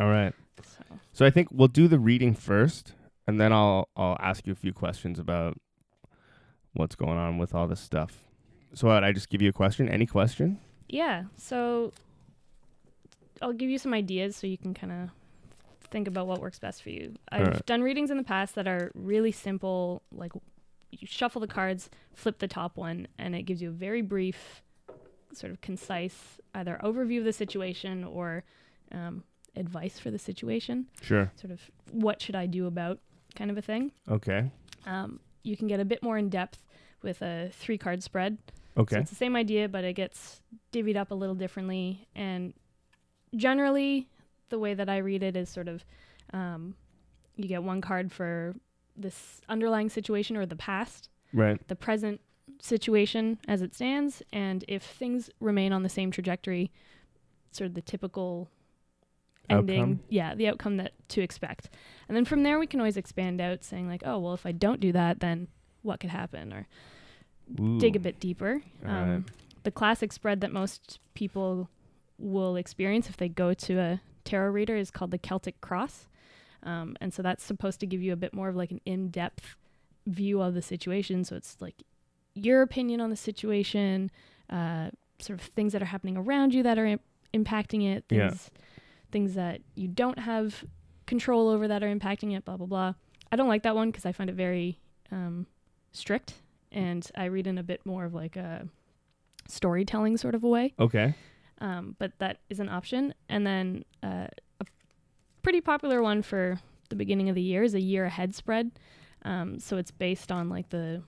All right. So So I think we'll do the reading first, and then I'll I'll ask you a few questions about what's going on with all this stuff. So I just give you a question? Any question? yeah, so I'll give you some ideas so you can kind of think about what works best for you. I've Alright. done readings in the past that are really simple, like you shuffle the cards, flip the top one, and it gives you a very brief, sort of concise, either overview of the situation or um, advice for the situation. Sure. Sort of what should I do about kind of a thing. Okay. Um, you can get a bit more in depth with a three card spread. So Okay. it's the same idea, but it gets divvied up a little differently. And generally, the way that I read it is sort of um, you get one card for this underlying situation or the past, Right. the present situation as it stands, and if things remain on the same trajectory, sort of the typical ending, Outcome? yeah, the outcome that to expect. And then from there, we can always expand out, saying like, oh, well, if I don't do that, then what could happen, or dig a bit deeper. Um, Alright. The classic spread that most people will experience if they go to a tarot reader is called the Celtic Cross. Um, and so that's supposed to give you a bit more of like an in depth view of the situation. So it's like your opinion on the situation, uh, sort of things that are happening around you that are Im- impacting it, Yeah. things, things that you don't have control over that are impacting it, blah, blah, blah. I don't like that one because I find it very um, strict and I read in a bit more of like a storytelling sort of a way. Okay. Um, but that is an option. And then uh, a pretty popular one for the beginning of the year is a year ahead spread. Um, so it's based on like the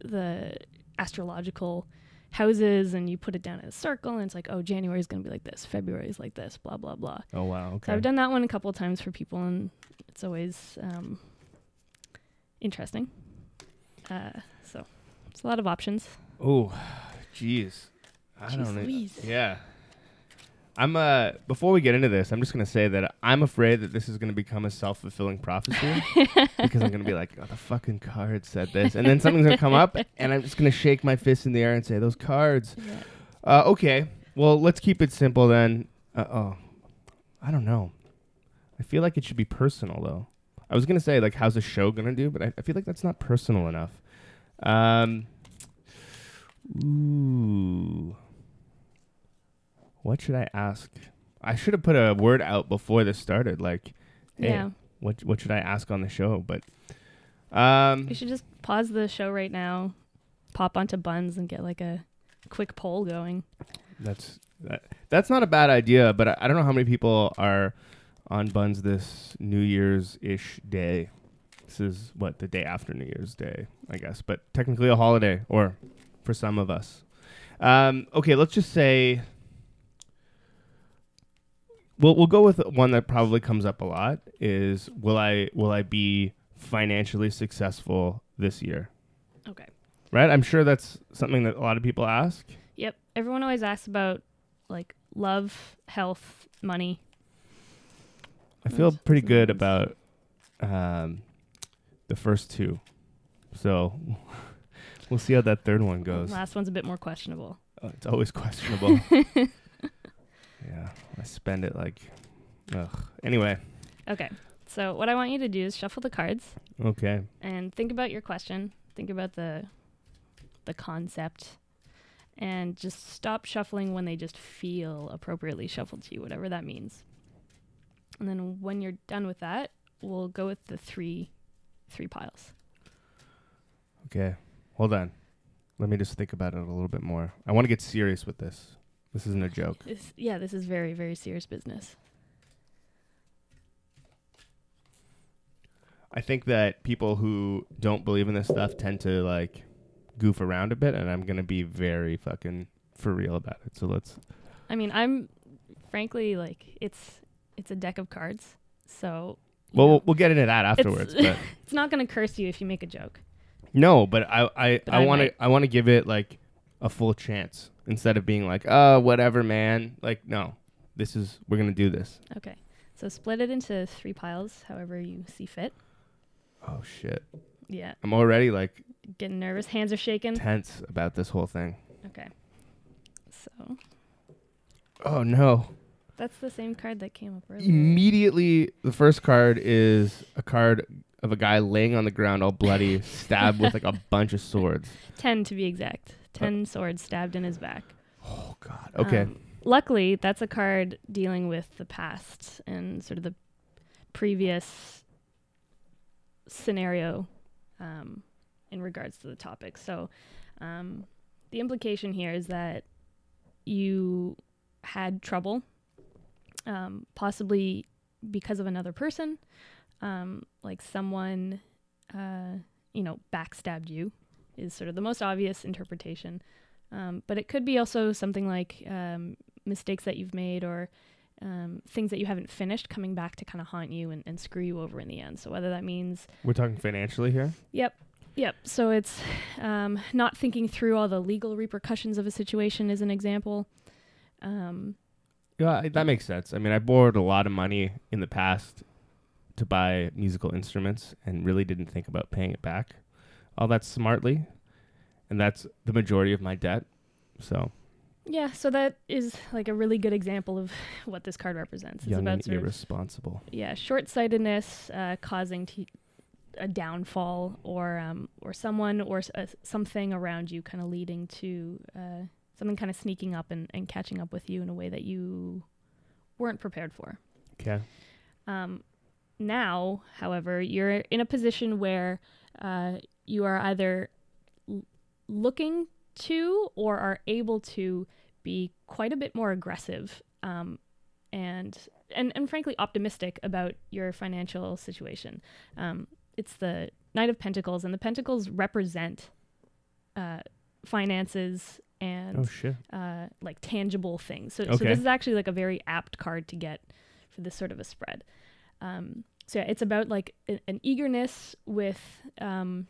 the astrological houses, and you put it down in a circle, and it's like, oh, January is going to be like this, February is like this, blah blah blah. Oh wow. So Okay. I've done that one a couple of times for people, and it's always um, interesting. Uh, so it's a lot of options. Oh, jeez. I Jeez don't know. Louise. Yeah. I'm uh before we get into this, I'm just gonna say that I'm afraid that this is gonna become a self fulfilling prophecy because I'm gonna be like, oh, the fucking card said this, and then something's gonna come up, and I'm just gonna shake my fist in the air and say those cards. Yeah. Uh, okay, well let's keep it simple then. Uh oh, I don't know. I feel like it should be personal though. I was gonna say like, how's the show gonna do, but I, I feel like that's not personal enough. Um. Ooh. What should I ask? I should have put a word out before this started. Like, hey, Yeah. what what should I ask on the show? But um, We should just pause the show right now, pop onto Bunz, and get like a quick poll going. that's that, that's not a bad idea. But I, I don't know how many people are on Bunz this New Year's ish day. This is what the day after New Year's Day, I guess, but technically a holiday, or for some of us. Um, okay, let's just say. We'll we'll go with one that probably comes up a lot. Is will I will I be financially successful this year? Okay. Right. I'm sure that's something that a lot of people ask. Yep. Everyone always asks about like love, health, money. I feel Those- pretty good about um, the first two. So we'll see how that third one goes. Last one's a bit more questionable. Oh, it's always questionable. Yeah, I spend it like, ugh. Anyway, Okay. So what I want you to do is shuffle the cards okay. and think about your question. Think about the the concept and just stop shuffling when they just feel appropriately shuffled to you, whatever that means. And then when you're done with that, we'll go with the three three piles. Okay. Hold on. Let me just think about it a little bit more. I want to get serious with this. This isn't a joke. This, yeah, this is very very serious business. I think that people who don't believe in this stuff tend to like goof around a bit, and I'm gonna be very fucking for real about it. So let's. I mean, I'm frankly like it's it's a deck of cards. So Well, know, we'll, get into that afterwards. but it's not going to curse you if you make a joke. no, but I I But I I want to. I want to give it like a full chance instead of being like, oh, whatever, man. Like, no, this is we're gonna do this. Okay. So split it into three piles, however you see fit. Oh shit, Yeah. I'm already like Getting nervous. Hands are shaking. tense about this whole thing. Okay. So Oh no. that's the same card that came up earlier. Immediately, the first card is a card of a guy laying on the ground, all bloody, stabbed with like a bunch of swords. Ten to be exact. Ten swords stabbed in his back. Oh God. Okay. Um, luckily, that's a card dealing with the past and sort of the previous scenario um, in regards to the topic. So, um, the implication here is that you had trouble, um, possibly because of another person, um, like someone, uh, you know, backstabbed you, is sort of the most obvious interpretation. Um, but it could be also something like um, mistakes that you've made or um, things that you haven't finished coming back to kind of haunt you and, and screw you over in the end. So whether that means, We're talking financially here. yep, yep. So it's um, not thinking through all the legal repercussions of a situation is an example. Um, Yeah, that makes sense. I mean, I borrowed a lot of money in the past to buy musical instruments and really didn't think about paying it back all that smartly, and that's the majority of my debt. So yeah, so that is like a really good example of what this card represents. It's young about and sort of irresponsible. yeah short-sightedness uh, causing t- a downfall or um, or someone or s- uh, something around you kind of leading to uh, something kind of sneaking up and, and catching up with you in a way that you weren't prepared for Okay. um, now however you're in a position where uh, you are either l- looking to or are able to be quite a bit more aggressive um, and and and frankly optimistic about your financial situation. Um, it's the Knight of Pentacles, and the Pentacles represent uh, finances and Oh uh, like tangible things. So, so this is actually like a very apt card to get for this sort of a spread. Um, so yeah, it's about like a, an eagerness with um,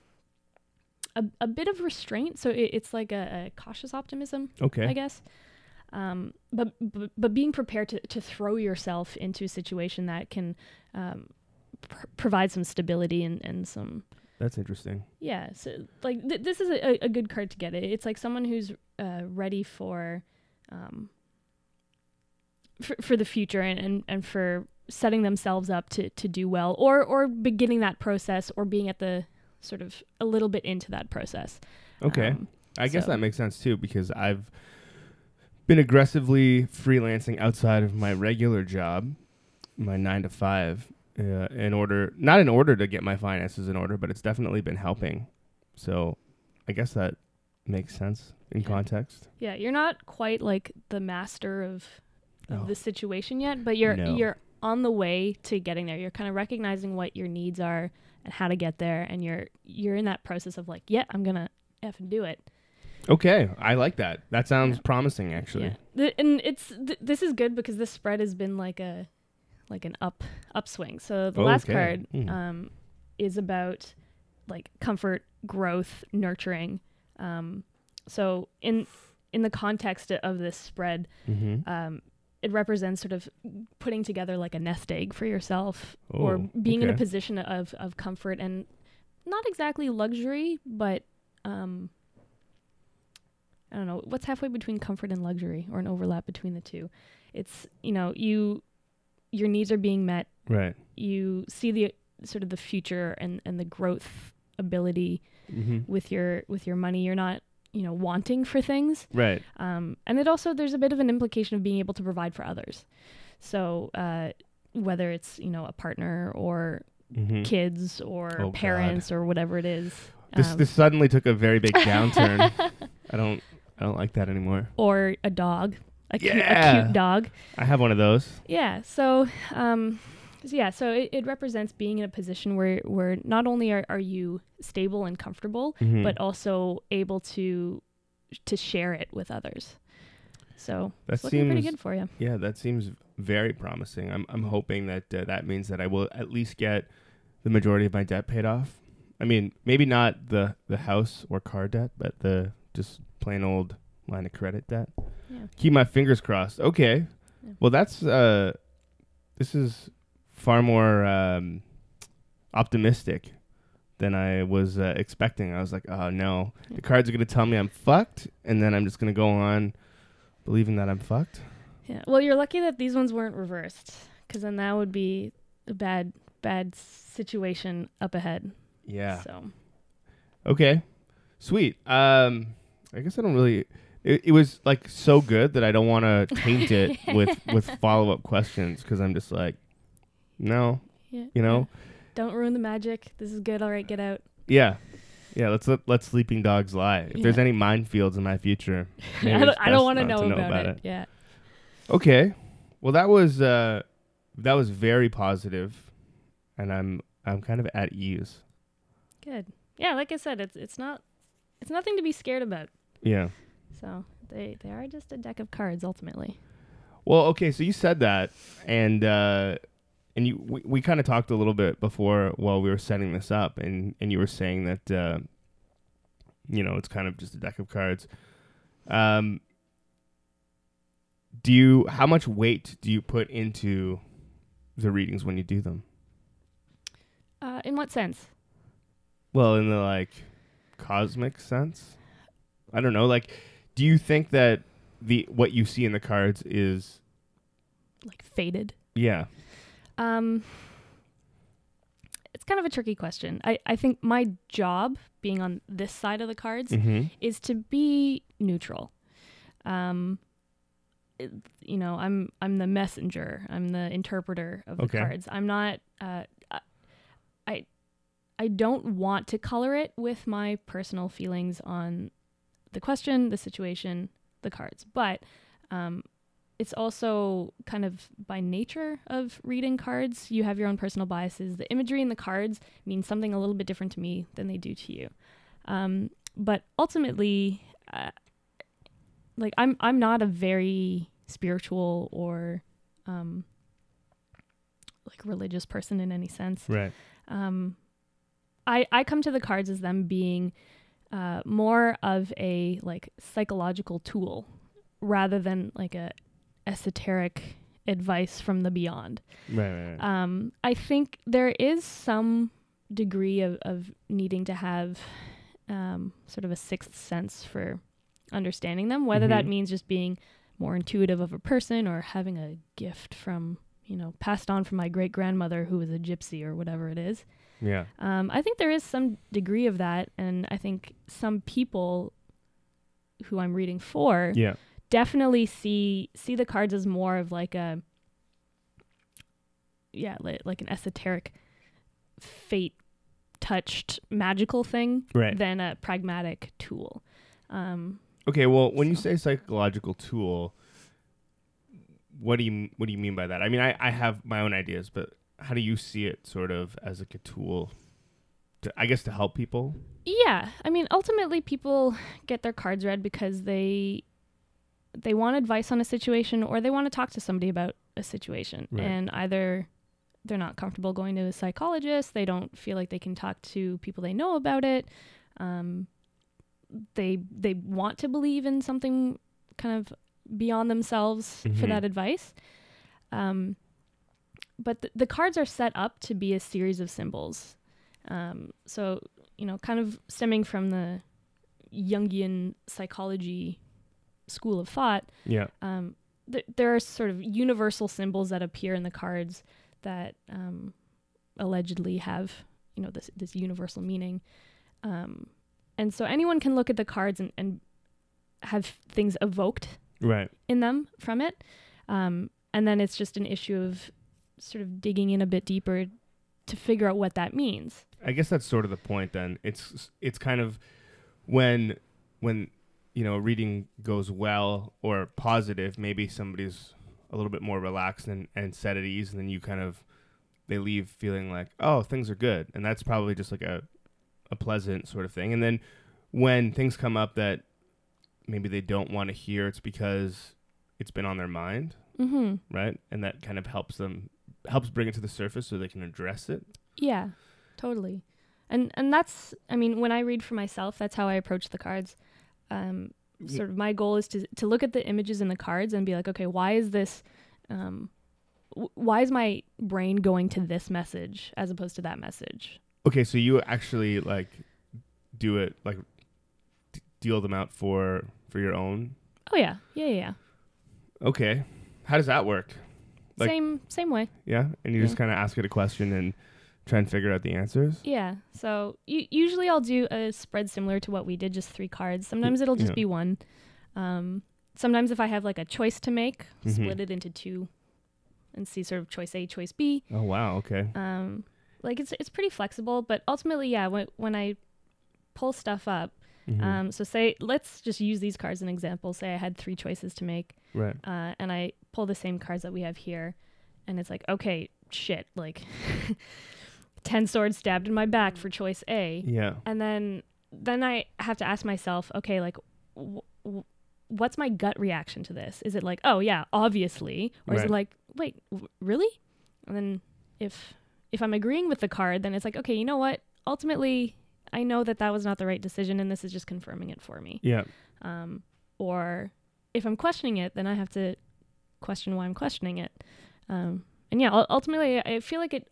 a, a bit of restraint. So it, it's like a, a cautious optimism, Okay. I guess. Um, but, but but being prepared to, to throw yourself into a situation that can um, pr- provide some stability and, and some That's interesting. yeah, so like th- this is a, a good card to get. It. It's like someone who's uh, ready for, um, for for the future and, and, and for setting themselves up to, to do well, or or beginning that process, or being at the sort of a little bit into that process. Okay. Um, I guess that makes sense too because I've been aggressively freelancing outside of my regular job, my nine to five, uh, in order not in order to get my finances in order, but it's definitely been helping. So, I guess that makes sense in Yeah. context. yeah, you're not quite like the master of of Oh. the situation yet, but you're No. you're on the way to getting there. You're kind of recognizing what your needs are and how to get there, and you're you're in that process of like, yeah, I'm gonna f and do it. Okay, I like that. That sounds Yeah. promising, actually. Yeah, Th- and it's th- this is good because this spread has been like a like an up upswing. So the last card Mm. um, is about like comfort, growth, nurturing. Um, so in in the context of this spread, Mm-hmm. um, it represents sort of putting together like a nest egg for yourself or Oh, being in a position of, of comfort and not exactly luxury, but um, I don't know what's halfway between comfort and luxury or an overlap between the two. it's you know you your needs are being met Right. you see the sort of the future and and the growth ability Mm-hmm. with your with your money you're not you know wanting for things Right. um, and it also there's a bit of an implication of being able to provide for others so uh, whether it's you know a partner or Mm-hmm. kids or Oh, God. parents or whatever it is This um, this suddenly took a very big downturn. I don't I don't like that anymore. or a dog a, cute, a cute dog I have one of those. Yeah. So, um, so yeah. So it, it represents being in a position where where not only are, are you stable and comfortable, Mhm. but also able to to share it with others. So that looking pretty seems good for you. yeah, that seems very promising. I'm I'm hoping that uh, that means that I will at least get the majority of my debt paid off. I mean, maybe not the the house or car debt, but the just plain old line of credit debt. Yeah. Keep my fingers crossed. Okay. Yeah. Well, that's uh this is far more um optimistic than I was uh, expecting. I was like, "Oh no, the cards are going to tell me I'm fucked," and then I'm just going to go on believing that I'm fucked. Yeah. Well, you're lucky that these ones weren't reversed, because then that would be a bad bad situation up ahead. Yeah. So Okay. Sweet. Um I guess I don't really it, it was like so good that I don't want to taint it with with follow-up questions cuz I'm just like no, yeah. you know. yeah. Don't ruin the magic. This is good. All right, get out. Yeah. Yeah, let's let, let sleeping dogs lie. If there's any minefields in my future, I don't, I don't want to know, about, it. it. Yeah. Okay. Well, that was uh that was very positive and I'm I'm kind of at ease. Good. Yeah, like I said, it's it's not it's nothing to be scared about. Yeah. So they they are just a deck of cards ultimately. Well, okay, so you said that, and uh, and you we, we kind of talked a little bit before while we were setting this up, and and you were saying that uh, you know it's kind of just a deck of cards. Um, do you how much weight do you put into the readings when you do them? Uh, in what sense? Well, in the like cosmic sense, I don't know. Like, do you think that the what you see in the cards is Like faded? yeah Um, it's kind of a tricky question. I I think my job being on this side of the cards mm-hmm. is to be neutral. Um, it- you know, I'm I'm the messenger. I'm the interpreter of the Okay. cards. I'm not. Uh, I- I I don't want to color it with my personal feelings on the question, the situation, the cards, but um, it's also kind of by nature of reading cards. You have your own personal biases. The imagery in the cards means something a little bit different to me than they do to you. Um, but ultimately, uh, like I'm I'm not a very spiritual or um, like religious person in any sense. right Um, I I come to the cards as them being uh, more of a like psychological tool rather than like a esoteric advice from the beyond. right right, right. Um, I think there is some degree of, of needing to have um, sort of a sixth sense for understanding them, whether that Mhm. means just being more intuitive of a person or having a gift from, you know, passed on from my great grandmother who was a gypsy or whatever it is. yeah Um, I think there is some degree of that, and I think some people who I'm reading for yeah definitely see see the cards as more of like a yeah like, like an esoteric fate touched magical thing right. than a pragmatic tool. Um okay well when you say psychological tool what do you what do you mean by that? I mean i i have my own ideas but how do you see it sort of as like a tool to, i guess to help people? Yeah i mean ultimately people get their cards read because they they want advice on a situation or they want to talk to somebody about a situation Right. and either they're not comfortable going to a psychologist they don't feel like they can talk to people they know about it um, they they want to believe in something kind of beyond themselves for Mhm. that advice um, but th- the cards are set up to be a series of symbols um, so you know kind of stemming from the jungian psychology school of thought yeah um, th- there are sort of universal symbols that appear in the cards that um, allegedly have you know this this universal meaning um, and so anyone can look at the cards and, and have things evoked Right. in them from it um, and then it's just an issue of sort of digging in a bit deeper to figure out what that means I guess that's sort of the point. Then it's it's kind of when when you know a reading goes well or positive, maybe somebody's a little bit more relaxed and, and set at ease, and then you kind of they leave feeling like oh things are good, and that's probably just like a a pleasant sort of thing. And then when things come up that maybe they don't want to hear, it's because it's been on their mind, mm-hmm. right? And that kind of helps them helps bring it to the surface so they can address it. Yeah, totally. And and that's I mean, when I read for myself, that's how I approach the cards. Um, sort of my goal is to to look at the images in the cards and be like, okay, why is this um w- why is my brain going to this message as opposed to that message? Okay, so you actually like do it like d- deal them out for for your own. Oh yeah. Yeah, yeah. yeah. Okay, how does that work? Like- same same way. Yeah, and you just kind of ask it a question and try and figure out the answers. Yeah. So u- usually I'll do a spread similar to what we did, just three cards. Sometimes it'll just yeah. be one. Um, sometimes if I have like a choice to make, Mhm. split it into two, and see sort of choice A, choice B. Oh wow, okay. Um, like it's it's pretty flexible, but ultimately, yeah, when when I pull stuff up, Mhm. um, so say let's just use these cards as an example. Say I had three choices to make, right. uh, and I pull the same cards that we have here, and it's like, okay, shit, like ten swords stabbed in my back for choice A, Yeah. and then then I have to ask myself, okay, like. W- w- What's my gut reaction to this? Is it like, oh yeah, obviously, or is it like, wait, w- really? And then if if I'm agreeing with the card, then it's like, okay, you know what? Ultimately, I know that that was not the right decision, and this is just confirming it for me. Yeah. Um, or if I'm questioning it, then I have to question why I'm questioning it. Um, and yeah, ul- ultimately, I feel like it.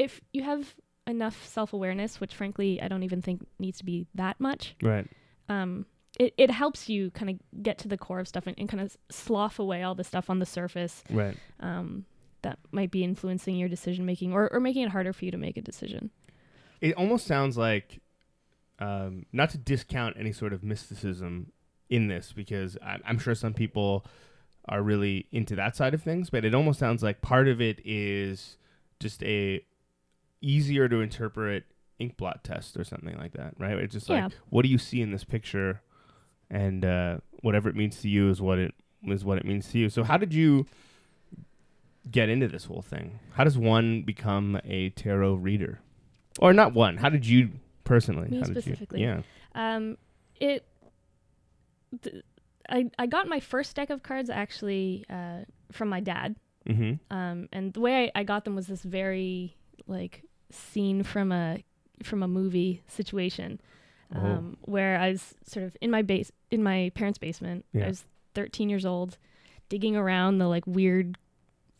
If you have enough self awareness, which frankly I don't even think needs to be that much, Right. um, it, it helps you kind of get to the core of stuff and, and kind of slough away all the stuff on the surface Right. um, that might be influencing your decision making or, or making it harder for you to make a decision. It almost sounds like, um, not to discount any sort of mysticism in this, because I, I'm sure some people are really into that side of things, but it almost sounds like part of it is just a easier to interpret ink blot test or something like that, right? It's just Yeah. like, what do you see in this picture, and uh, whatever it means to you is what it is what it means to you. So, how did you get into this whole thing? How does one become a tarot reader? Or not one. How did you personally? Me how did you- specifically. yeah. Um, it. Th- I, I got my first deck of cards actually uh, from my dad. Mm-hmm. Um, and the way I, I got them was this very like scene from a from a movie situation, Oh. um, where I was sort of in my base in my parents' basement. Yeah. I was 13 years old, digging around the like weird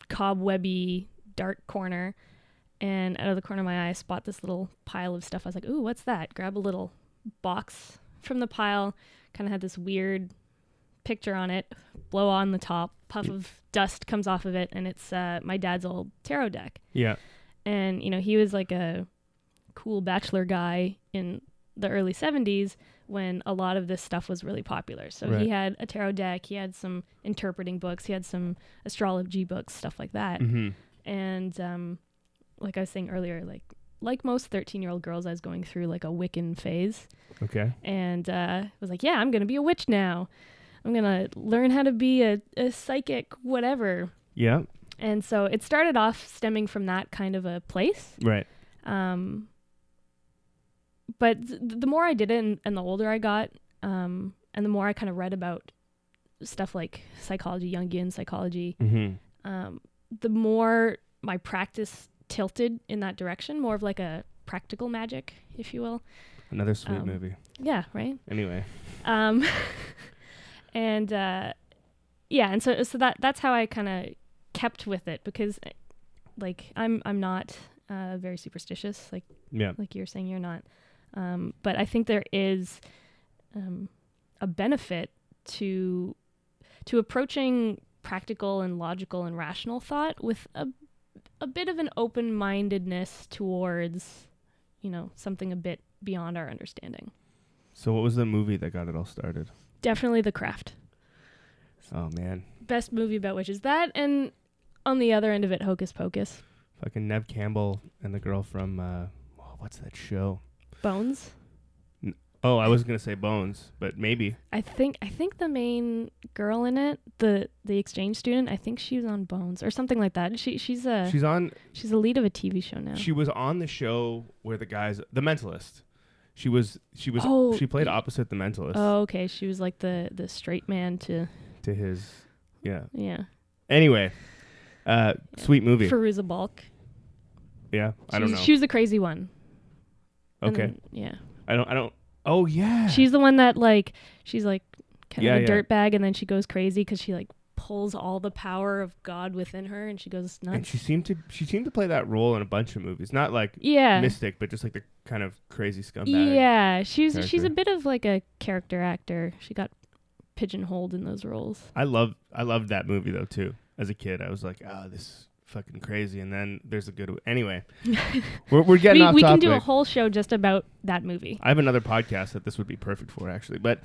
cobwebby dark corner, and out of the corner of my eye, I spot this little pile of stuff. I was like, "Ooh, what's that?" Grab a little box from the pile. Kind of had this weird picture on it. Blow on the top. Puff of dust comes off of it, and it's uh, my dad's old tarot deck. Yeah. And you know, he was like a cool bachelor guy in the early 70s when a lot of this stuff was really popular. So Right. he had a tarot deck, he had some interpreting books, he had some astrology books, stuff like that Mm-hmm. and um, like I was saying earlier, like like most thirteen year old girls, I was going through like a Wiccan phase, Okay. and uh, was like, yeah, I'm gonna be a witch now. I'm gonna learn how to be a, a psychic, whatever. Yeah. And so it started off stemming from that kind of a place. Right. Um, but th- the more I did it, and, and the older I got, um, and the more I kind of read about stuff like psychology, Jungian psychology, Mm-hmm. um, the more my practice tilted in that direction, more of like a practical magic, if you will. Another sweet Um, movie. Yeah, right. Anyway. Um, and uh, yeah, and so so that that's how I kind of kept with it because, eh, like, I'm I'm not uh, very superstitious, like Yeah. like you're saying you're not. Um, but I think there is um, a benefit to to approaching practical and logical and rational thought with a a bit of an open-mindedness towards you know something a bit beyond our understanding. So what was the movie that got it all started? Definitely The Craft. Oh man, Best movie about witches. That and on the other end of it, Hocus Pocus. fucking Neve Campbell and the girl from uh, oh, what's that show? Bones. Oh, I was gonna say Bones, but maybe. I think I think the main girl in it, the the exchange student, I think she was on Bones or something like that. She she's a she's, on She's a lead of a TV show now. She was on the show where the guys, The Mentalist. She was. She was. Oh, she played opposite the Mentalist oh, okay. She was like the the straight man to to his. Yeah. yeah. Anyway, uh, sweet movie. Fairuza Balk. yeah, I don't know. She was the crazy one. And okay, then- yeah. I don't. I don't. Oh yeah. She's the one that like she's like kind Yeah, of a yeah. dirt bag, and then she goes crazy because she like pulls all the power of God within her, and she goes nuts. and she seemed to. She seemed to play that role in a bunch of movies. Not like yeah. Mystic, but just like the kind of crazy scumbag. Yeah, she's she's a bit of like a character actor. She got pigeonholed in those roles. I love. I loved that movie though too. As a kid, I was like, oh, this is fucking crazy. And then there's a good. w- Anyway, we're we're getting we off we can do a whole show just about that movie. I have another podcast that this would be perfect for actually. But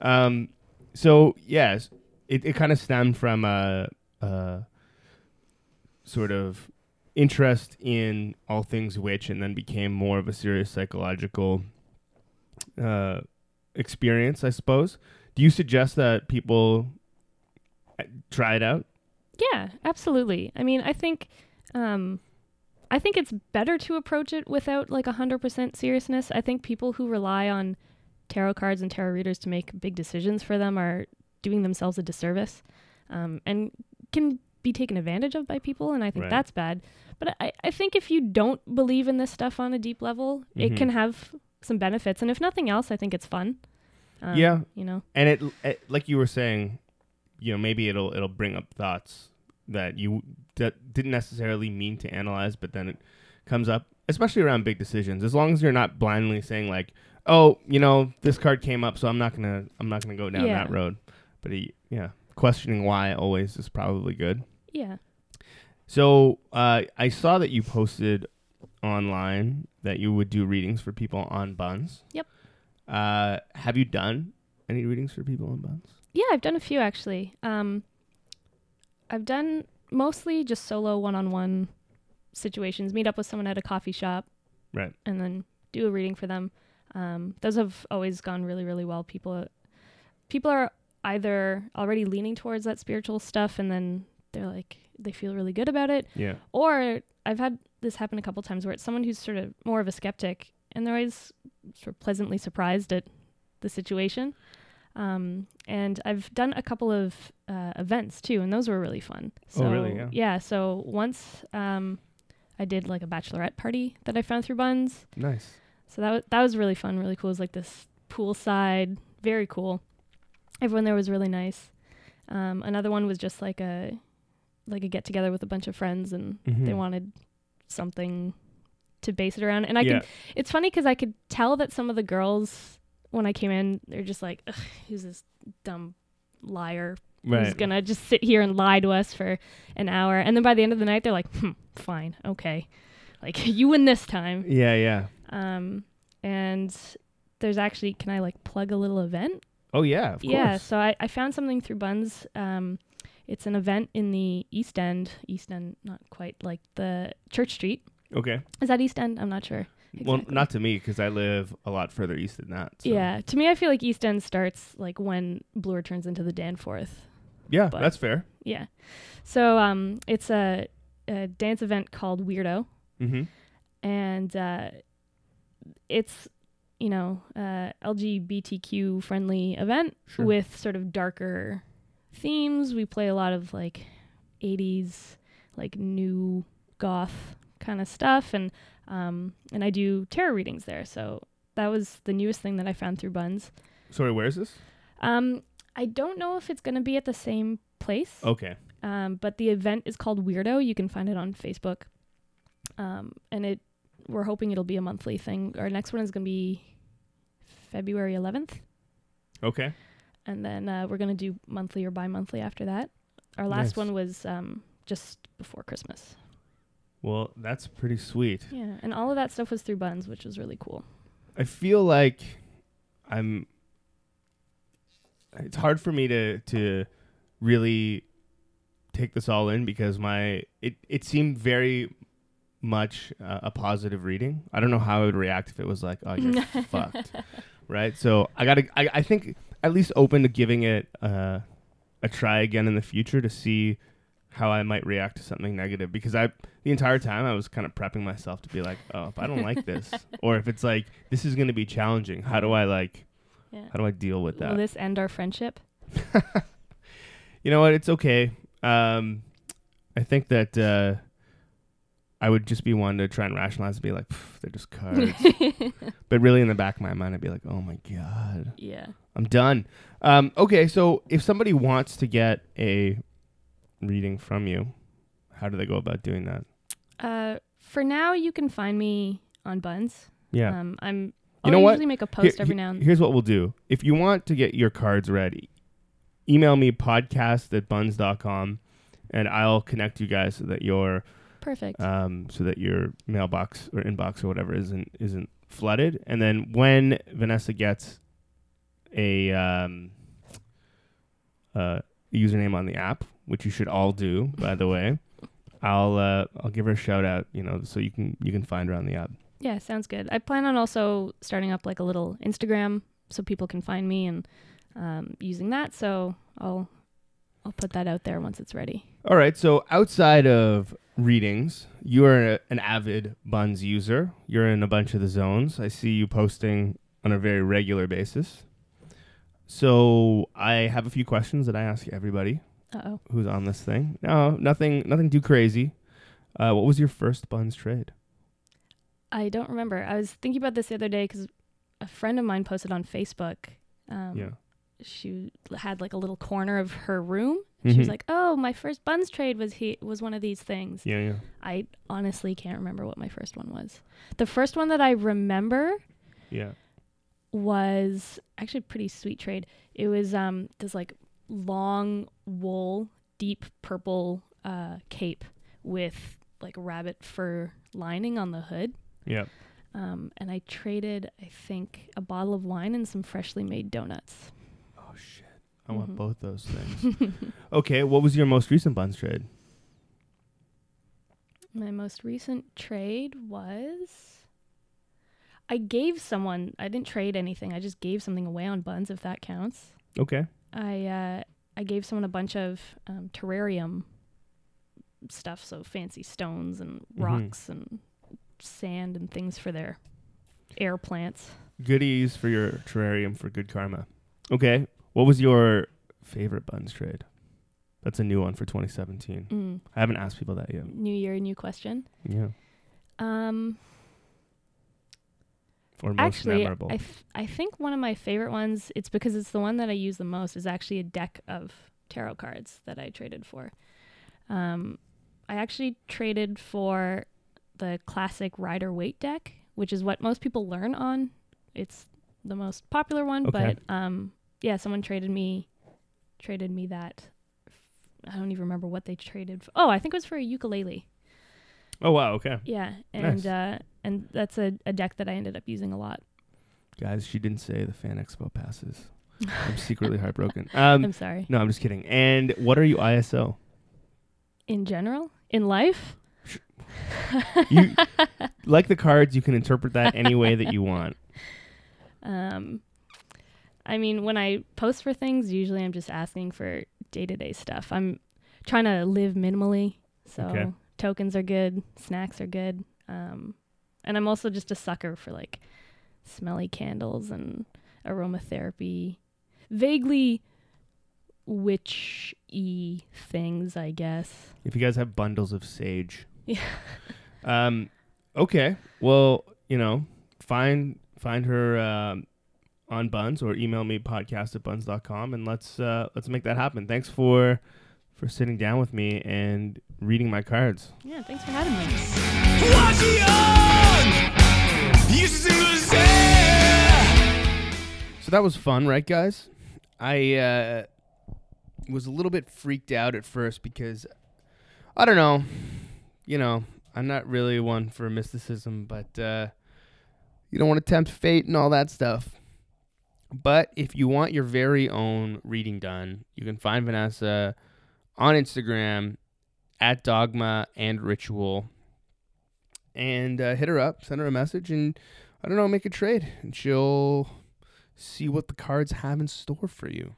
um so yes, it, it kind of stemmed from a uh sort of interest in all things witch and then became more of a serious psychological uh experience, I suppose. Do you suggest that people uh, try it out? Yeah, absolutely. I mean, I think um I think it's better to approach it without like 100% seriousness. I think people who rely on tarot cards and tarot readers to make big decisions for them are doing themselves a disservice um, and can be taken advantage of by people. And I think Right. that's bad. But I, I think if you don't believe in this stuff on a deep level, Mhm. it can have some benefits. And if nothing else, I think it's fun. Um, Yeah. You know? and it, it like you were saying you know maybe it'll it'll bring up thoughts that you that didn't necessarily mean to analyze but then it comes up especially around big decisions as long as you're not blindly saying like oh you know this card came up so i'm not gonna i'm not gonna go down Yeah. that road but he, yeah questioning why always is probably good Yeah. so uh, i saw that you posted online that you would do readings for people on Bunz Yep. uh, have you done any readings for people on Bunz Yeah, I've done a few actually. Um, I've done mostly just solo one-on-one situations. Meet up with someone at a coffee shop, Right. and then do a reading for them. Um, those have always gone really, really well. People, people are either already leaning towards that spiritual stuff, and then they're like they feel really good about it, Yeah. or I've had this happen a couple times where it's someone who's sort of more of a skeptic, and they're always sort of pleasantly surprised at the situation. Um, and I've done a couple of uh, events too, and those were really fun. Oh, So, really? Yeah. yeah So once um, I did like a bachelorette party that I found through Bunz. Nice. So that was, that was really fun, really cool. It was like this poolside, very cool. Everyone there was really nice. Um, another one was just like a like a get together with a bunch of friends, and they Mhm. wanted something to base it around. And I yeah. could it's funny because I could tell that some of the girls when I came in, they're just like, "Who's this dumb liar who's right. gonna just sit here and lie to us for an hour?" And then by the end of the night, they're like, "Hmm, fine, okay, like you win this time." yeah, yeah. Um, and there's actually, can I like plug a little event? Oh yeah, of yeah. So I, I found something through Bunz. Um, it's an event in the East End. East End, not quite like the Church Street. Okay. Is that East End? I'm not sure. Well, not to me because I live a lot further east than that. so- Yeah, to me, I feel like East End starts like when Bloor turns into the Danforth. Yeah, But- that's fair. Yeah, so um, it's a, a dance event called Weirdo, Mm-hmm. and uh, it's you know uh, LGBTQ friendly event Sure. with sort of darker themes. We play a lot of like 80s, like new goth kind of stuff, and um, and I do tarot readings there. So that was the newest thing that I found through Bunz. Sorry, where is this? Um, I don't know if it's going to be at the same place, Okay. um, but the event is called Weirdo. You can find it on Facebook, um, and it we're hoping it'll be a monthly thing. Our next one is going to be February 11th, Okay. and then uh, we're going to do monthly or bi-monthly after that. our last Nice. one was um, just before Christmas. Well, that's pretty sweet. Yeah, and all of that stuff was through Bunz, which was really cool. I feel like I'm. It's hard for me to to really take this all in because my it it seemed very much uh, a positive reading. I don't know how I would react if it was like, oh, you're fucked, right? So I gotta. I, I think at least open to giving it uh, a try again in the future to see how I might react to something negative because I the entire time I was kind of prepping myself to be like, oh, if I don't like this, or if it's like this is going to be challenging, how do I like, Yeah. how do I deal with that? Will this end our friendship? you know what? It's okay. Um, I think that uh, I would just be one to try and rationalize and be like, they're just cards. but really, in the back of my mind, I'd be like, oh my god, yeah. I'm done. Um, okay, so if somebody wants to get a reading from you, how do they go about doing that? Uh, for now, you can find me on Bunz. Yeah. Um, I'm. You I'll know what? usually make a Here- post every he- now and Here's what we'll do. If you want to get your cards read, email me podcast at bunz.com and I'll connect you guys so that your Perfect. um so that your mailbox or inbox or whatever isn't isn't flooded. And then when Vanessa gets a um uh username on the app, which you should all do, by the way, I'll uh I'll give her a shout out, you know, so you can you can find her on the app. yeah, sounds good. I plan on also starting up like a little Instagram so people can find me and um, using that. So I'll I'll put that out there once it's ready. All right. So outside of readings, you are a, an avid Bunz user. You're in a bunch of the zones. I see you posting on a very regular basis. So I have a few questions that I ask everybody Uh oh. who's on this thing. No, nothing, nothing too crazy. Uh, what was your first Bunz trade? I don't remember. I was thinking about this the other day because a friend of mine posted on Facebook. Um, yeah. She had like a little corner of her room. She was Mhm. like, "Oh, my first Bunz trade was he was one of these things." Yeah, yeah. I honestly can't remember what my first one was. The first one that I remember Yeah. was actually a pretty sweet trade. It was um this like long wool, deep purple uh cape with like rabbit fur lining on the hood. Yeah. Um, and I traded, I think, a bottle of wine and some freshly made donuts. Oh shit. I want Mhm. both those things. okay. What was your most recent Bunz trade? My most recent trade was I gave someone I didn't trade anything. I just gave something away on Bunz if that counts. Okay. I uh I gave someone a bunch of um, terrarium stuff, so fancy stones and Mhm. rocks and sand and things for their air plants. Goodies for your terrarium for good karma. Okay. What was your favorite Bunz trade? That's a new one for 2017. Mm. I haven't asked people that yet. New year, new question. Yeah. Um Or most Actually, memorable. I, I think one of my favorite ones, it's because it's the one that I use the most, is actually a deck of tarot cards that I traded for. Um, I actually traded for the classic Rider Waite deck, which is what most people learn on. It's the most popular one, Okay. but um, yeah, someone traded me traded me that. I don't even remember what they traded. For. Oh, I think it was for a ukulele. oh wow. Okay. Yeah, and Nice. uh, and that's a, a deck that I ended up using a lot. Guys, she didn't say the fan expo passes. I'm secretly heartbroken. Um, I'm sorry. no, I'm just kidding. And what are you ISO? In general, in life, You like the cards. You can interpret that any way that you want. um, I mean, when I post for things, usually I'm just asking for day to day stuff. I'm trying to live minimally, so Okay. tokens are good, snacks are good, um, and I'm also just a sucker for like smelly candles and aromatherapy, vaguely witchy things, I guess. If you guys have bundles of sage. Yeah. Um. Okay. Well, you know, find find her um, on Bunz or email me podcast at bunz.com and let's uh, let's make that happen. Thanks for for sitting down with me and reading my cards. Yeah, thanks for having me. So that was fun, right, guys? I uh, was a little bit freaked out at first because I don't know, you know, I'm not really one for mysticism, but uh, you don't want to tempt fate and all that stuff. But if you want your very own reading done, you can find Vanessa on Instagram at Dogma and Ritual and uh, hit her up, send her a message, and I don't know, make a trade, and she'll see what the cards have in store for you.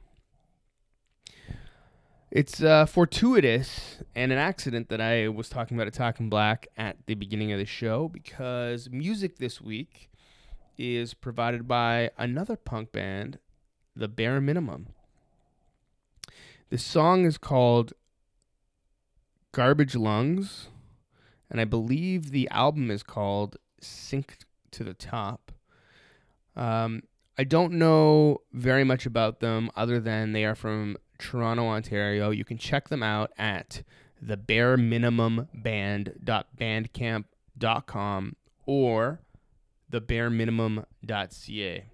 It's uh, fortuitous and an accident that I was talking about a Talking Black at the beginning of the show because music this week is provided by another punk band, The Bare Minimum. The song is called Garbage Lungs, and I believe the album is called Sink to the Top. Um, I don't know very much about them other than they are from Toronto, Ontario. You can check them out at the bare minimum band.bandcamp.com or the bare minimum.ca.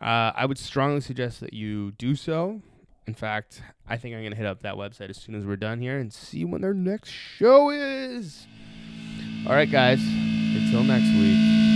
Uh, I would strongly suggest that you do so. In fact, I think I'm going to hit up that website as soon as we're done here and see when their next show is. All right, guys. Until next week.